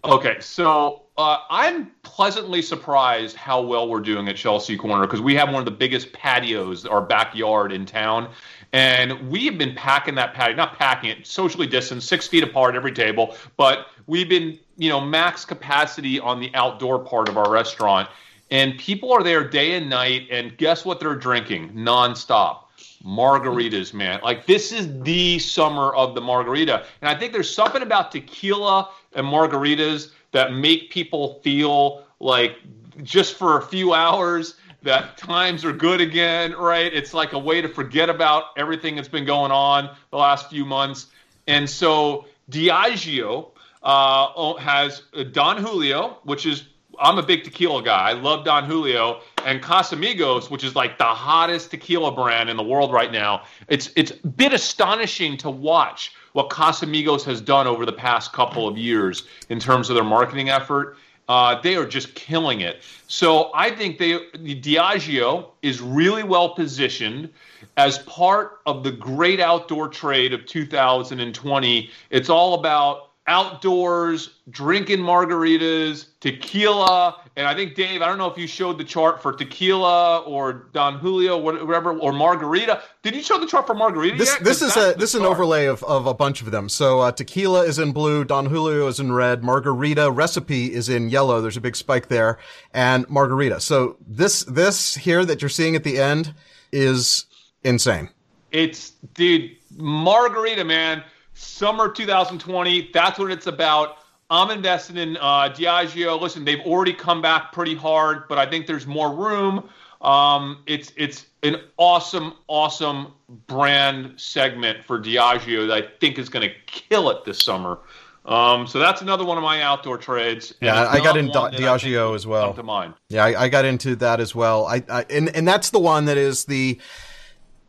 Okay, so uh, I'm pleasantly surprised how well we're doing at Chelsea Corner because we have one of the biggest patios, our backyard in town, and we have been packing that patio, not packing it, socially distanced, six feet apart every table, but we've been, you know, max capacity on the outdoor part of our restaurant and people are there day and night and guess what they're drinking? Nonstop. Margaritas man. Like this is the summer of the margarita. And i think there's something about tequila and margaritas that make people feel like just for a few hours that times are good again right? It's like a way to forget about everything that's been going on the last few months. And so diageo uh, has don julio which is I'm a big tequila guy. I love Don Julio and Casamigos, which is like the hottest tequila brand in the world right now. It's it's a bit astonishing to watch what Casamigos has done over the past couple of years in terms of their marketing effort. Uh, they are just killing it. So I think they Diageo is really well positioned as part of the great outdoor trade of 2020. It's all about outdoors, drinking margaritas, tequila, and I think Dave, I don't know if you showed the chart for tequila or Don Julio, whatever, or margarita. Did you show the chart for margarita? This yet? this is a this is an overlay of, of a bunch of them. So uh, tequila is in blue, Don Julio is in red, margarita recipe is in yellow. There's a big spike there, and margarita. So this this here that you're seeing at the end is insane. It's dude, margarita man summer 2020. That's what it's about. I'm invested in uh, Diageo. Listen, they've already come back pretty hard, but I think there's more room. Um, it's it's an awesome, awesome brand segment for Diageo that I think is going to kill it this summer. Um, so that's another one of my outdoor trades. Yeah, I got in Diageo as well. To mind. Yeah, I, I, got into that as well. I, I and and that's the one that is the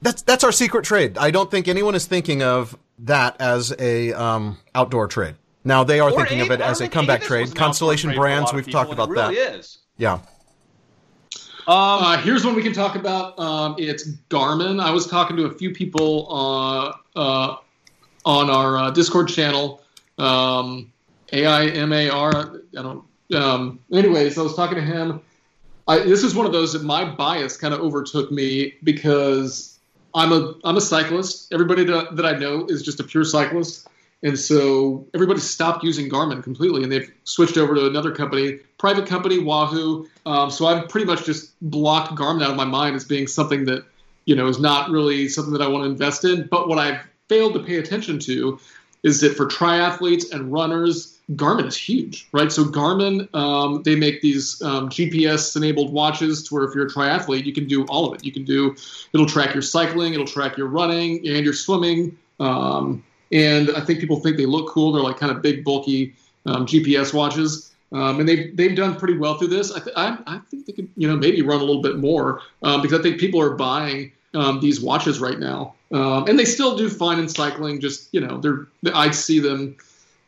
that's that's our secret trade. I don't think anyone is thinking of that as a um, outdoor trade. Now they are or thinking of it as a comeback trade. Constellation trade Brands, we've talked about that. really that. Is. Yeah. Um, uh, here's one we can talk about. Um, it's Garmin. I was talking to a few people uh, uh, on our uh, Discord channel. Um, A I M A R. I don't. Um, anyways, I was talking to him. I, this is one of those that my bias kind of overtook me because I'm a I'm a cyclist. Everybody that, I know is just a pure cyclist, and so everybody stopped using Garmin completely, and they've switched over to another company, private company, Wahoo. Um, so I've pretty much just blocked Garmin out of my mind as being something that you know is not really something that I want to invest in. But what I've failed to pay attention to is that for triathletes and runners Garmin is huge, right? So Garmin, um, they make these um, GPS-enabled watches to where if you're a triathlete, you can do all of it. You can do, it'll track your cycling, it'll track your running and your swimming. Um, and I think people think they look cool. They're like kind of big, bulky um, GPS watches. Um, and they've they've done pretty well through this. I, th- I, I, think they could you know maybe run a little bit more um, because I think people are buying these watches right now, and they still do fine in cycling. Just you know, they're I see them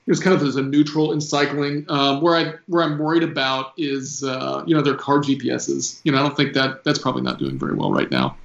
it was kind of as a neutral in cycling. Um, where I where I'm worried about is uh, you know their car GPSs. You know I don't think that that's probably not doing very well right now.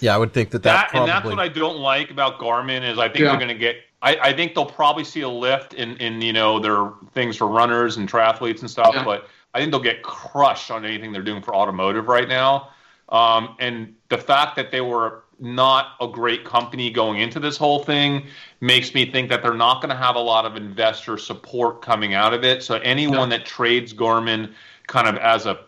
Yeah, I would think that that, that probably... and that's what I don't like about Garmin is I think yeah. they're going to get. I, I, think they'll probably see a lift in in you know their things for runners and triathletes and stuff, yeah. but I think they'll get crushed on anything they're doing for automotive right now. Um, and the fact that they were not a great company going into this whole thing makes me think that they're not going to have a lot of investor support coming out of it. So anyone that trades Garmin kind of as a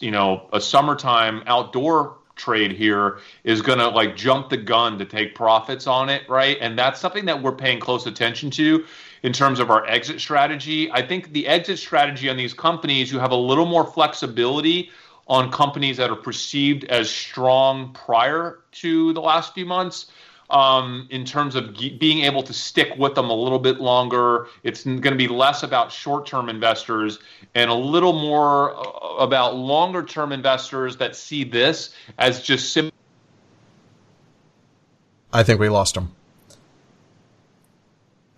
you know a summertime outdoor trade here is going to like jump the gun to take profits on it, right? And that's something that we're paying close attention to in terms of our exit strategy. I think the exit strategy on these companies, you have a little more flexibility on companies that are perceived as strong prior to the last few months. Um, in terms of ge- being able to stick with them a little bit longer. It's going to be less about short term investors and a little more uh, about longer term investors that see this as just simple. I think we lost them.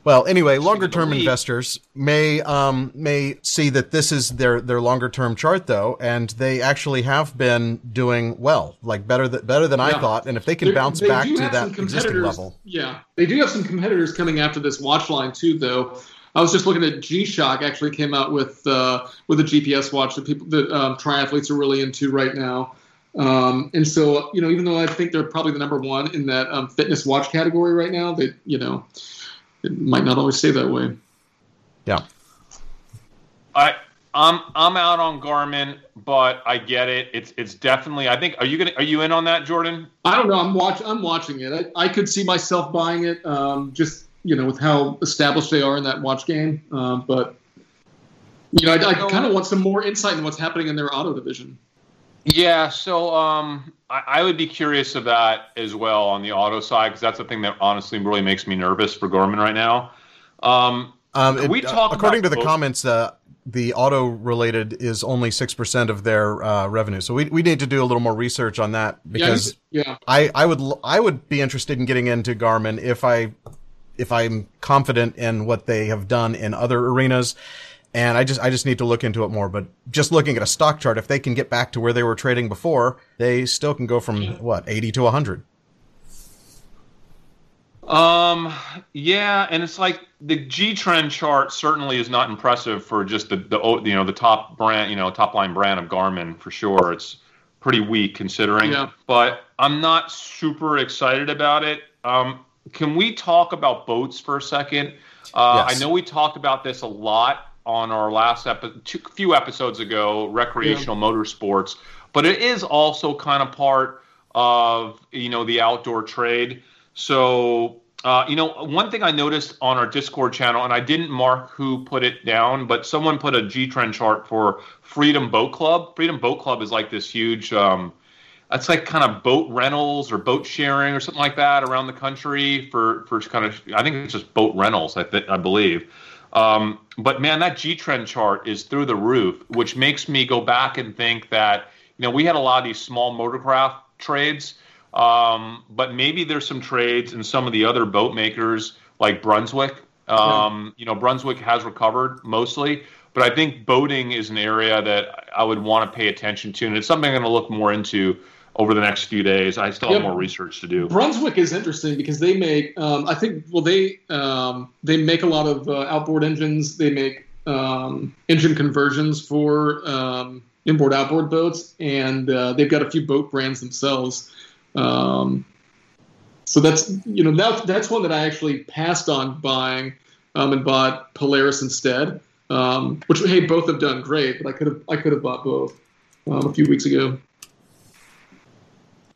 Well, anyway, longer term investors may um, may see that this is their their longer term chart though, and they actually have been doing well, like better than better than yeah. I thought. And if they can They're, bounce they back to that existing level, yeah, they do have some competitors coming after this watch line too, though. I was just looking at G-Shock actually came out with uh, with a GPS watch that people that um, triathletes are really into right now. Um, and so, you know, even though I think they're probably the number one in that um, fitness watch category right now, that you know, it might not always stay that way. Yeah. I I'm I'm out on Garmin, but I get it. It's it's definitely. I think. Are you gonna? Are you in on that, Jordan? I don't know. I'm watch. I'm watching it. I, I could see myself buying it. Um, just you know, with how established they are in that watch game. Um, but you know, I, I kind of want some more insight in what's happening in their auto division. Yeah, so um, I, I, would be curious of that as well on the auto side because that's the thing that honestly really makes me nervous for Garmin right now. Um, um, it, we talk according to the both- comments. Uh, the auto related is only 6% of their uh, revenue. So we, we need to do a little more research on that because yeah, yeah. I, I would I would be interested in getting into Garmin if I if I'm confident in what they have done in other arenas and I just I just need to look into it more. But just looking at a stock chart, if they can get back to where they were trading before, they still can go from what eighty to hundred. Um, yeah, and it's like the G trend chart certainly is not impressive for just the the you know the top brand you know top line brand of Garmin for sure. It's pretty weak considering. Yeah. But I'm not super excited about it. Um, can we talk about boats for a second? Uh, Yes. I know we talked about this a lot on our last episode, few episodes ago, recreational motorsports, but it is also kind of part of you know the outdoor trade. So uh, you know one thing I noticed on our Discord channel, and I didn't mark who put it down, but someone put a G trend chart for Freedom Boat Club. Freedom Boat Club is like this huge. Um, that's like kind of boat rentals or boat sharing or something like that around the country for for kind of I think it's just boat rentals I think I believe. Um, but man, that G trend chart is through the roof, which makes me go back and think that you know we had a lot of these small motorcraft trades, um, but maybe there's some trades in some of the other boat makers like Brunswick. Um, You know, Brunswick has recovered mostly, but I think boating is an area that I would want to pay attention to, and it's something I'm going to look more into over the next few days. I still have Yep. more research to do. Brunswick is interesting because they make, um, I think, well, they um, they make a lot of uh, outboard engines. They make um, engine conversions for um, inboard outboard boats, and uh, they've got a few boat brands themselves. Um, so that's you know that, that's one that I actually passed on buying um, and bought Polaris instead. Um, which hey, both have done great, but I could have I could have bought both um, a few weeks ago.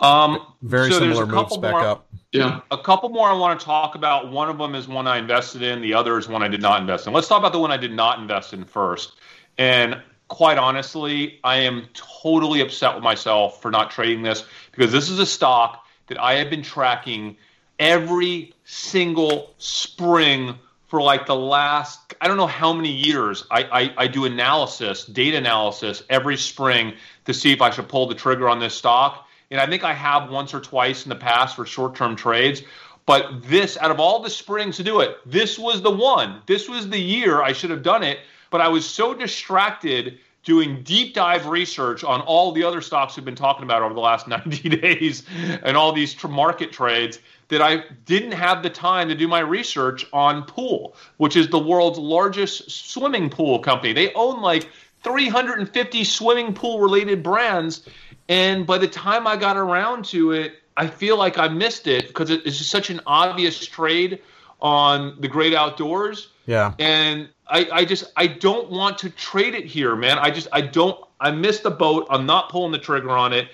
Um, Very so there's similar a moves couple back more- up. Yeah. a couple more I want to talk about. One of them is one I invested in. The other is one I did not invest in. Let's talk about the one I did not invest in first. And quite honestly, I am totally upset with myself for not trading this because this is a stock that I have been tracking every single spring for like the last I don't know how many years. I, I, I do analysis, data analysis every spring to see if I should pull the trigger on this stock. And I think I have once or twice in the past for short term trades. But this, out of all the springs to do it, this was the one. This was the year I should have done it. But I was so distracted doing deep dive research on all the other stocks we've been talking about over the last 90 days and all these market trades that I didn't have the time to do my research on Pool, which is the world's largest swimming pool company. They own like 350 swimming pool related brands. And by the time I got around to it, I feel like I missed it because it is such an obvious trade on the great outdoors. Yeah. And I, I just I don't want to trade it here, man. I just I don't I missed the boat. I'm not pulling the trigger on it.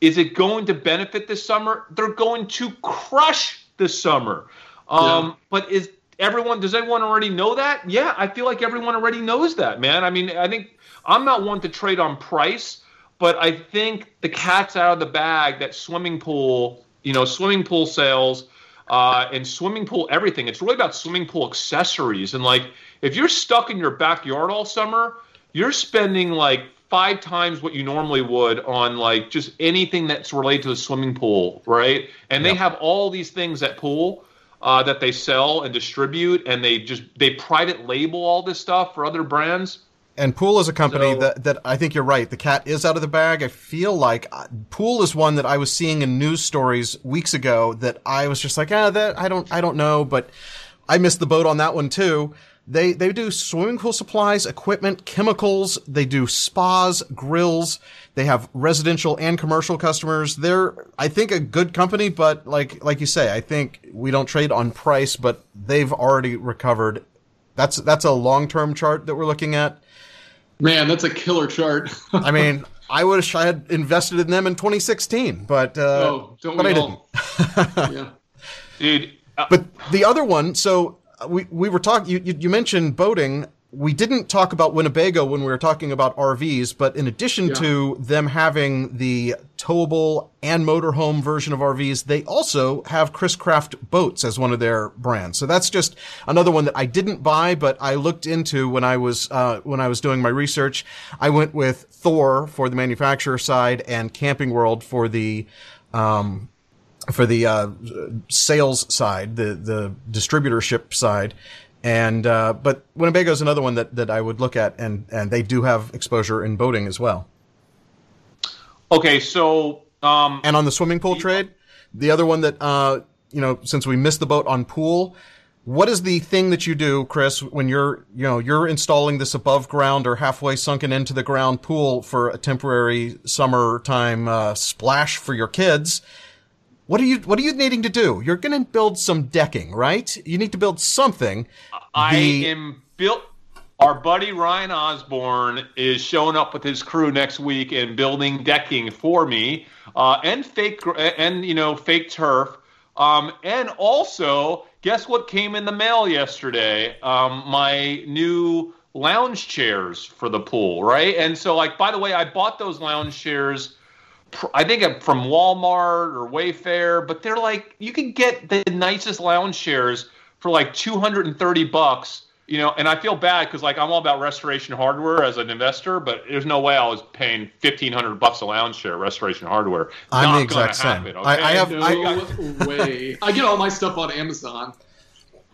Is it going to benefit this summer? They're going to crush this summer. Um, Yeah. But is everyone? Does everyone already know that? Yeah, I feel like everyone already knows that, man. I mean, I think I'm not one to trade on price, but I think the cat's out of the bag that swimming pool, you know, swimming pool sales uh, and swimming pool everything. It's really about swimming pool accessories. And like, if you're stuck in your backyard all summer, you're spending like five times what you normally would on like just anything that's related to the swimming pool, right? And they have all these things at pool. Uh, that they sell and distribute, and they just they private label all this stuff for other brands. And Pool is a company So- that, that I think you're right. The cat is out of the bag. I feel like uh, Pool is one that I was seeing in news stories weeks ago that I was just like, ah, that I don't, I don't know, but I missed the boat on that one too. They, they do swimming pool supplies, equipment, chemicals. They do spas, grills. They have residential and commercial customers. They're, I think, a good company, but like, like you say, I think we don't trade on price, but they've already recovered. That's, that's a long-term chart that we're looking at. Man, that's a killer chart. I mean, I wish I had invested in them in 2016, but uh, oh, don't but I all? didn't. yeah. Dude, uh, But the other one, so we we were talking. You, you you mentioned boating. We didn't talk about Winnebago when we were talking about RVs, but in addition Yeah. to them having the towable and motorhome version of RVs, they also have Chris Craft boats as one of their brands. So that's just another one that I didn't buy, but I looked into when I was uh, when I was doing my research. I went with Thor for the manufacturer side and Camping World for the um, for the uh, sales side, the the distributorship side, and uh, but Winnebago is another one that, that I would look at, and and they do have exposure in boating as well. okay, so um, And on the swimming pool trade, the other one that uh, you know, since we missed the boat on pool, what is the thing that you do, Chris, when you're, you know, you're installing this above ground or halfway sunken into the ground pool for a temporary summertime uh, splash for your kids? What are you, what are you needing to do? You're going to build some decking, right? You need to build something. I The- am built. Our buddy Ryan Osborne is showing up with his crew next week and building decking for me, uh, and fake and you know fake turf, um, and also guess what came in the mail yesterday? Um, my new lounge chairs for the pool, right? And so, like, by the way, I bought those lounge chairs. Pr- I think from Walmart or Wayfair, but they're like you can get the nicest lounge chairs for like 230 bucks you know and i feel bad because like i'm all about restoration hardware as an investor but there's no way i was paying 1500 bucks a lounge chair at restoration hardware I'm Not the exact same. happen, I- I have- No I- way. I get all my stuff on Amazon.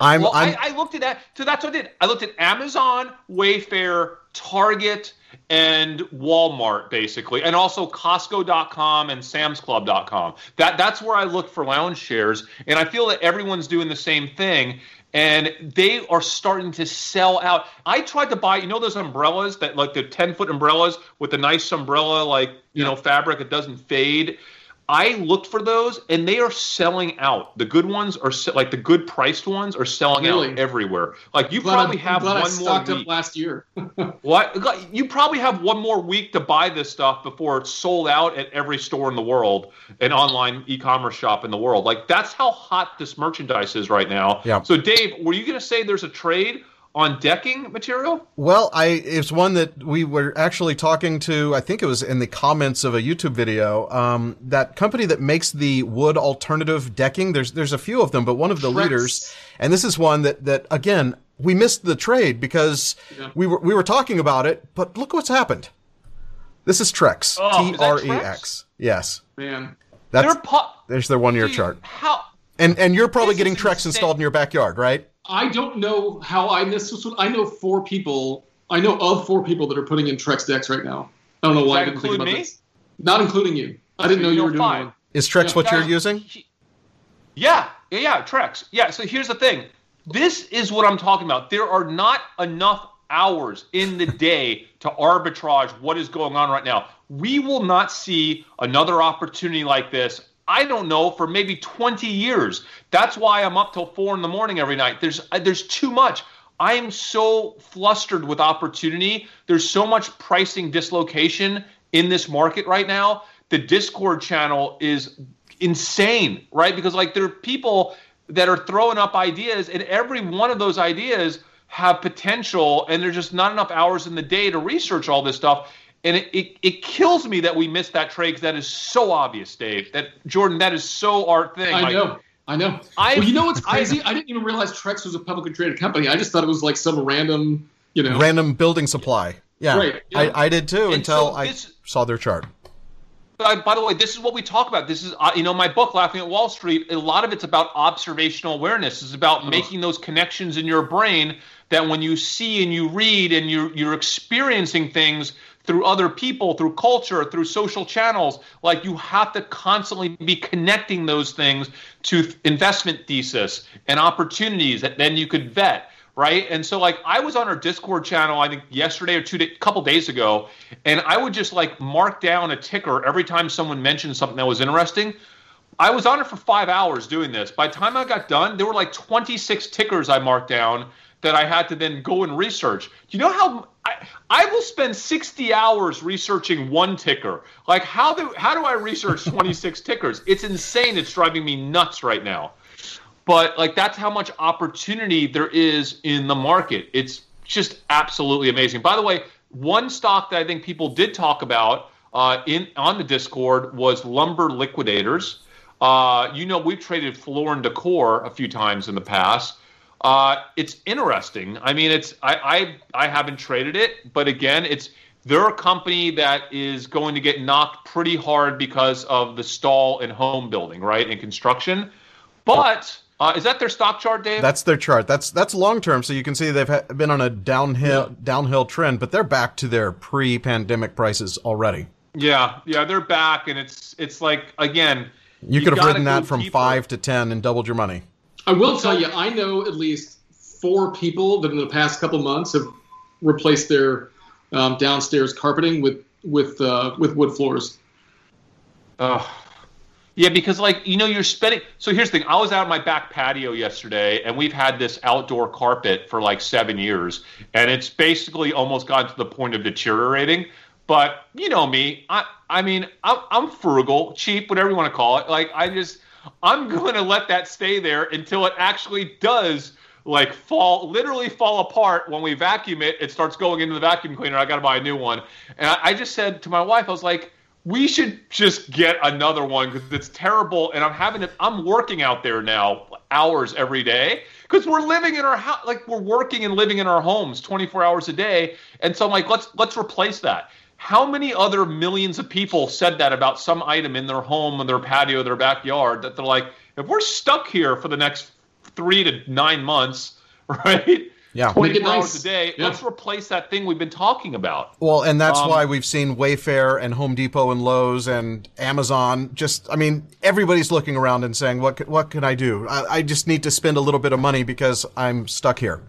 I'm, well, I'm, I, I looked at that. So that's what I did. I looked at Amazon, Wayfair, Target, and Walmart, basically, and also Costco.com and SamsClub.com. That that's where I look for lounge chairs, and I feel that everyone's doing the same thing. And they are starting to sell out. I tried to buy, you know, those umbrellas that like the ten foot umbrellas with the nice umbrella, like you know, fabric that doesn't fade. I looked for those, and they are selling out. The good ones are se- like the good priced ones are selling Really? out everywhere. Like you Glad probably I, have glad I one more week. up last year. What? You probably have one more week to buy this stuff before it's sold out at every store in the world, an online e-commerce shop in the world. Like that's how hot this merchandise is right now. Yeah. So, Dave, were you going to say there's a trade on decking material? Well, I it's one that we were actually talking to. I think it was in the comments of a YouTube video. Um, that company that makes the wood alternative decking. There's there's a few of them, but one of the leaders, and this is one that that again we missed the trade because Yeah. we were we were talking about it. But look what's happened. This is Trex. Oh, T R E Trex? Yes, Man, that's pu- there's their one year chart. How? And and you're probably This getting Trex insane. installed in your backyard, right? I don't know how I missed this was. I know four people. I know of four people that are putting in Trex decks right now. I don't know why I didn't think include about me? this. Not including you. I didn't know you know were doing five. one. Is Trex Yeah. what you're using? Yeah, yeah, yeah, Trex. Yeah, so here's the thing. This is what I'm talking about. There are not enough hours in the day to arbitrage what is going on right now. We will not see another opportunity like this. I don't know for maybe 20 years. That's why I'm up till four in the morning every night. There's uh, there's too much. I am so flustered with opportunity. There's so much pricing dislocation in this market right now. The Discord channel is insane, right? Because like there are people that are throwing up ideas, and every one of those ideas have potential, and there's just not enough hours in the day to research all this stuff. And it, it, it kills me that we missed that trade because that is so obvious, Dave. That Jordan, that is so our thing. I Like, know. I know. I- well, you know what's crazy? I, didn't even realize Trex was a publicly traded company. I just thought it was like some random, you know. Random building supply. Yeah, Right, yeah. I, I did too And until so I saw their chart. By, by the way, this is what we talk about. This is, uh, you know, my book, Laughing at Wall Street. A lot of it's about observational awareness. It's about making those connections in your brain that when you see and you read and you're you're experiencing things through other people, through culture, through social channels, like you have to constantly be connecting those things to investment thesis and opportunities that then you could vet right? And so like I was on our Discord channel I think yesterday or two couple days ago, and I would just like mark down a ticker every time someone mentioned something that was interesting. I was on it for five hours doing this. By the time I got done, there were like 26 tickers I marked down that I had to then go and research. Do you know how I, I will spend 60 hours researching one ticker. Like how do how do I research 26 tickers? It's insane. It's driving me nuts right now but like that's how much opportunity there is in the market. It's just absolutely amazing. By the way, one stock that I think people did talk about uh, in on the Discord was Lumber Liquidators. Uh, you know, we've traded Floor and Decor a few times in the past. Uh, it's interesting. I mean, it's I, I I haven't traded it, but again, it's they're a company that is going to get knocked pretty hard because of the stall in home building, right, in construction. But uh, is that their stock chart, Dave? That's their chart. That's that's long term, so you can see they've ha- been on a downhill downhill trend, but they're back to their pre-pandemic prices already. Yeah, yeah, they're back, and it's it's like again, You, you could have ridden that from deeper. five to ten and doubled your money. I will tell you, I know at least four people that in the past couple months have replaced their um, downstairs carpeting with with uh, with wood floors. Uh, yeah, because like you know you're spending. So here's the thing: I was out on my back patio yesterday, and we've had this outdoor carpet for like seven years, and it's basically almost gotten to the point of deteriorating. But you know me, I I mean I'm, I'm frugal, cheap, whatever you want to call it. Like I just I'm going to let that stay there until it actually does like fall literally fall apart when we vacuum it. It starts going into the vacuum cleaner. I got to buy a new one, and I, I just said to my wife, I was like we should just get another one because it's terrible and i'm having to i'm working out there now hours every day because we're living in our house like we're working and living in our homes 24 hours a day and so i'm like let's let's replace that how many other millions of people said that about some item in their home, in their patio, their backyard? That they're like, if we're stuck here for the next three to nine months, right? Yeah, 24 nice. hours a day. Yeah. Let's replace that thing we've been talking about. Well, and that's um, why we've seen Wayfair and Home Depot and Lowe's and Amazon. Just, I mean, everybody's looking around and saying, "What, what can I do? I, I just need to spend a little bit of money because I'm stuck here."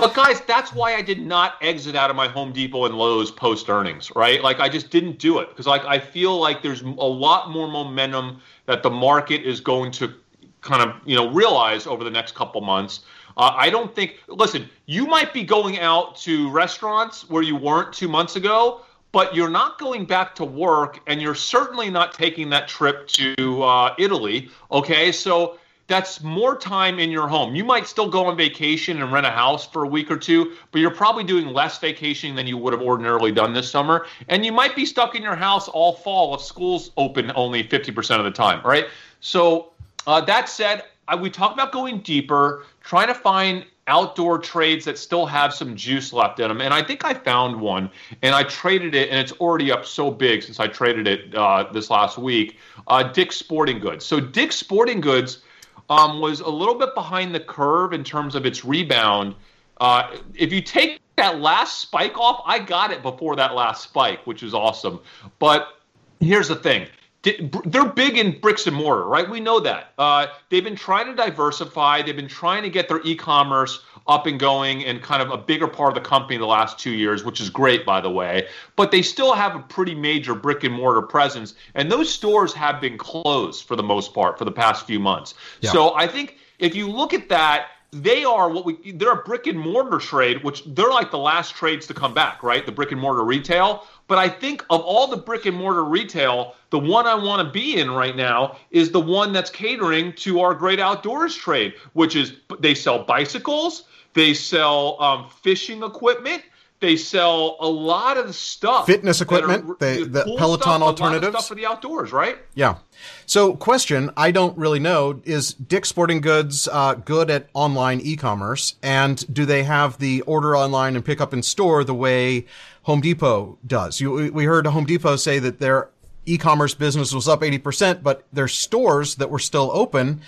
But guys, that's why I did not exit out of my Home Depot and Lowe's post earnings, right? Like I just didn't do it because like I feel like there's a lot more momentum that the market is going to kind of you know realize over the next couple months. Uh, I don't think. Listen, you might be going out to restaurants where you weren't two months ago, but you're not going back to work, and you're certainly not taking that trip to uh, Italy. Okay, so that's more time in your home. You might still go on vacation and rent a house for a week or two, but you're probably doing less vacationing than you would have ordinarily done this summer. And you might be stuck in your house all fall if school's open only 50% of the time, right? So, uh, that said, I, we talk about going deeper, trying to find outdoor trades that still have some juice left in them. And I think I found one, and I traded it, and it's already up so big since I traded it uh, this last week. Uh, Dick's Sporting Goods. So Dick's Sporting Goods um, was a little bit behind the curve in terms of its rebound. Uh, if you take that last spike off, I got it before that last spike, which is awesome. But here's the thing they're big in bricks and mortar, right? We know that. Uh, they've been trying to diversify. They've been trying to get their e-commerce up and going and kind of a bigger part of the company the last two years, which is great, by the way. But they still have a pretty major brick and mortar presence, and those stores have been closed for the most part for the past few months. Yeah. So I think if you look at that they are what we they're a brick and mortar trade which they're like the last trades to come back right the brick and mortar retail but i think of all the brick and mortar retail the one i want to be in right now is the one that's catering to our great outdoors trade which is they sell bicycles they sell um, fishing equipment they sell a lot of stuff, fitness equipment, are, they, the cool Peloton stuff, alternatives, stuff for the outdoors, right? Yeah. So, question I don't really know is Dick's Sporting Goods uh, good at online e-commerce, and do they have the order online and pick up in store the way Home Depot does? You, we heard Home Depot say that their e-commerce business was up eighty percent, but their stores that were still open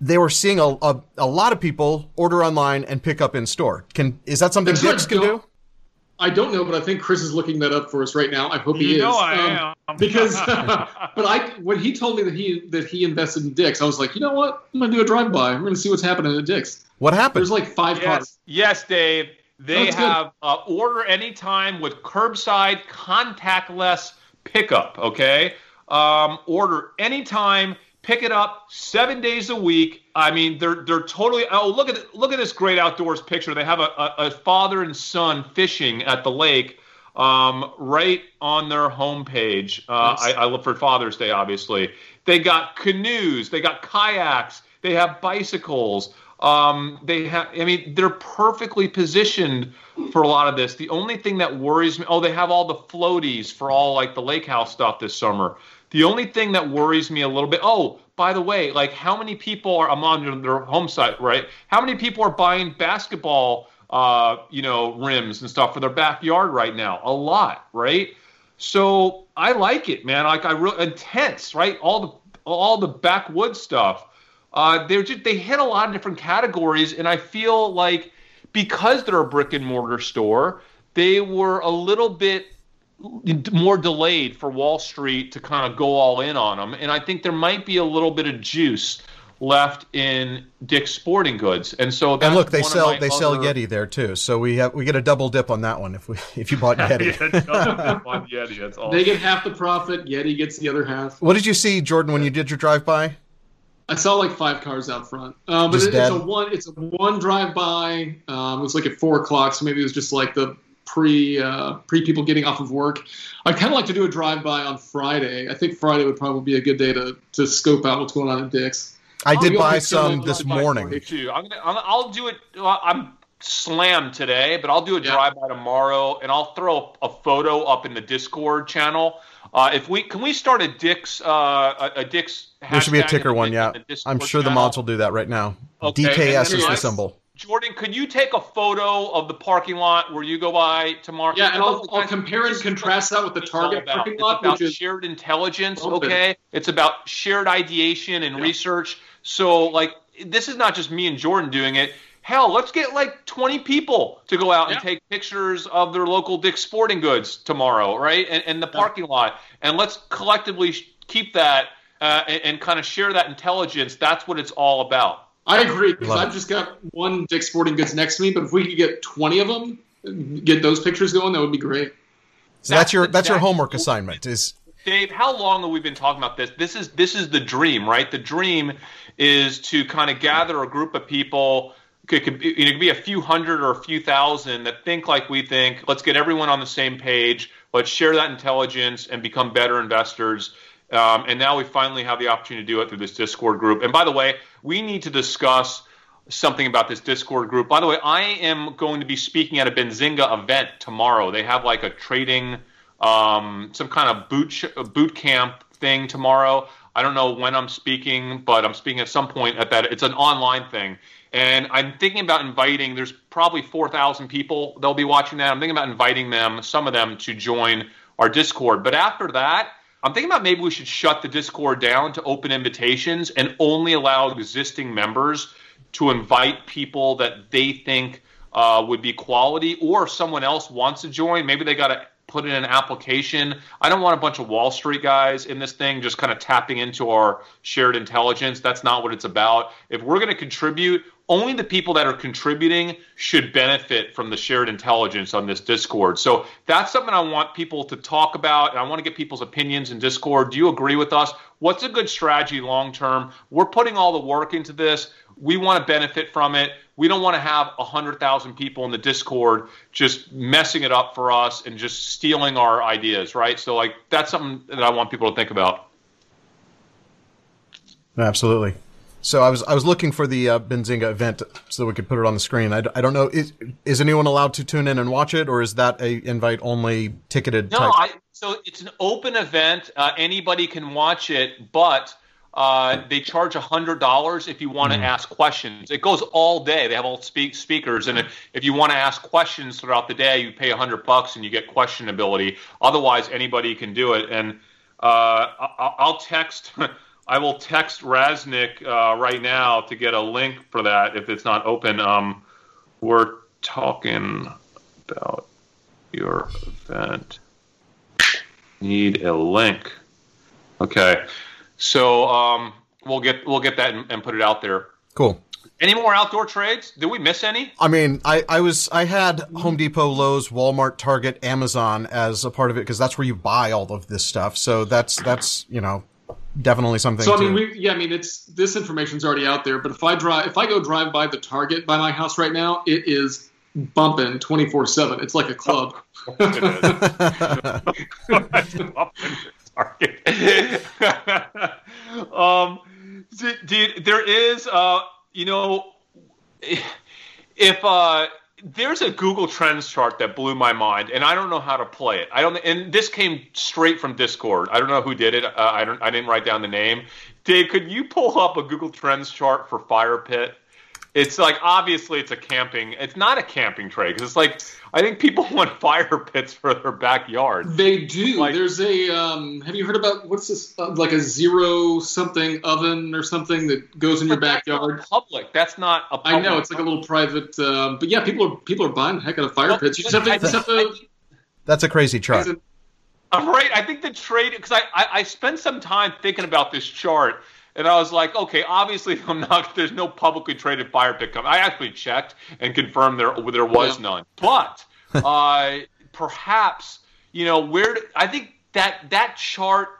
they were seeing a, a, a, lot of people order online and pick up in store. Can is that something Dick's can do? I don't know, but I think Chris is looking that up for us right now. I hope he you is. Know I um, am. because, but I when he told me that he that he invested in Dick's, I was like, you know what? I'm gonna do a drive by. We're gonna see what's happening at Dick's. What happened? There's like five yes, cars. Yes, Dave. They have uh, order anytime with curbside contactless pickup. Okay, um, order anytime pick it up seven days a week. I mean, they're they're totally. Oh, look at look at this great outdoors picture. They have a, a, a father and son fishing at the lake, um, right on their homepage. Uh, nice. I, I look for Father's Day, obviously. They got canoes, they got kayaks, they have bicycles. Um, they have. I mean, they're perfectly positioned for a lot of this. The only thing that worries me. Oh, they have all the floaties for all like the lake house stuff this summer. The only thing that worries me a little bit. Oh, by the way, like how many people are? I'm on their home site, right? How many people are buying basketball, uh, you know, rims and stuff for their backyard right now? A lot, right? So I like it, man. Like I really intense, right? All the all the backwood stuff. Uh, they're just they hit a lot of different categories, and I feel like because they're a brick and mortar store, they were a little bit more delayed for Wall Street to kind of go all in on them. And I think there might be a little bit of juice left in Dick's Sporting Goods. And so and look, they sell they other... sell Yeti there too. So we have we get a double dip on that one if we if you bought Yeti. yeah, on Yeti. That's awesome. They get half the profit. Yeti gets the other half. What did you see, Jordan, when you did your drive by? I saw like five cars out front, um, but it, it's a one. It's a one drive by. Um, it was like at four o'clock, so maybe it was just like the pre uh, pre people getting off of work. I'd kind of like to do a drive by on Friday. I think Friday would probably be a good day to to scope out what's going on at Dick's. I did buy some this morning. Too. I'm gonna, I'll do it. I'm slammed today, but I'll do a yeah. drive by tomorrow, and I'll throw a photo up in the Discord channel. Uh, if we can we start a Dick's uh, a, a Dick's there should be a ticker one, yeah. I'm sure channel. the mods will do that right now. Okay. DKS is the symbol. Jordan, could you take a photo of the parking lot where you go by tomorrow? Yeah, and I'll, I'll compare and contrast that with the Target parking lot. It's about is shared intelligence, open. okay? It's about shared ideation and yeah. research. So, like, this is not just me and Jordan doing it. Hell, let's get like 20 people to go out yeah. and take pictures of their local Dick's Sporting Goods tomorrow, right? And, and the parking yeah. lot. And let's collectively keep that uh, and, and kind of share that intelligence. That's what it's all about. I agree because I've just got one Dick's Sporting Goods next to me, but if we could get 20 of them, get those pictures going, that would be great. So that's, that's your that's your homework assignment is Dave, how long have we been talking about this? This is this is the dream, right? The dream is to kind of gather a group of people. It could, be, it could be a few hundred or a few thousand that think like we think. Let's get everyone on the same page. Let's share that intelligence and become better investors. Um, and now we finally have the opportunity to do it through this Discord group. And by the way, we need to discuss something about this Discord group. By the way, I am going to be speaking at a Benzinga event tomorrow. They have like a trading, um, some kind of boot boot camp thing tomorrow. I don't know when I'm speaking, but I'm speaking at some point at that. It's an online thing. And I'm thinking about inviting, there's probably 4,000 people they'll be watching that. I'm thinking about inviting them, some of them, to join our Discord. But after that, I'm thinking about maybe we should shut the Discord down to open invitations and only allow existing members to invite people that they think uh, would be quality, or if someone else wants to join, maybe they got to put in an application. I don't want a bunch of Wall Street guys in this thing just kind of tapping into our shared intelligence. That's not what it's about. If we're going to contribute, only the people that are contributing should benefit from the shared intelligence on this Discord. So that's something I want people to talk about, and I want to get people's opinions in Discord. Do you agree with us? What's a good strategy long term? We're putting all the work into this. We want to benefit from it. We don't want to have 100,000 people in the Discord just messing it up for us and just stealing our ideas, right? So, like, that's something that I want people to think about. Absolutely. So I was I was looking for the uh, Benzinga event so we could put it on the screen. I, I don't know is is anyone allowed to tune in and watch it, or is that a invite only ticketed? No, I, so it's an open event. Uh, anybody can watch it, but uh, they charge hundred dollars if you want to mm. ask questions. It goes all day. They have all speak speakers, and if, if you want to ask questions throughout the day, you pay hundred bucks and you get question ability. Otherwise, anybody can do it. And uh, I'll text. I will text Raznick uh, right now to get a link for that if it's not open. Um, we're talking about your event. Need a link. Okay, so um, we'll get we'll get that and, and put it out there. Cool. Any more outdoor trades? Did we miss any? I mean, I, I was I had Home Depot, Lowe's, Walmart, Target, Amazon as a part of it because that's where you buy all of this stuff. So that's that's you know definitely something. So I mean, we yeah, I mean, it's this information's already out there. But if I drive, if I go drive by the Target by my house right now, it is bumping twenty four seven. It's like a club. um, dude, there is, uh, you know, if uh there's a Google Trends chart that blew my mind, and I don't know how to play it. I don't, and this came straight from Discord. I don't know who did it. Uh, I don't. I didn't write down the name. Dave, could you pull up a Google Trends chart for Fire Pit? It's like obviously it's a camping. It's not a camping trade because it's like I think people want fire pits for their backyard. They do. Like, There's a. Um, have you heard about what's this? Uh, like a zero something oven or something that goes in your backyard. public. That's not a. I know it's like a little private. Um, but yeah, people are people are buying heck out of fire pits. You just have to. Just have to that's a crazy chart. I'm right. I think the trade because I, I I spent some time thinking about this chart. And I was like, okay, obviously I'm not. There's no publicly traded fire pit company. I actually checked and confirmed there there was yeah. none. But uh, perhaps you know where I think that that chart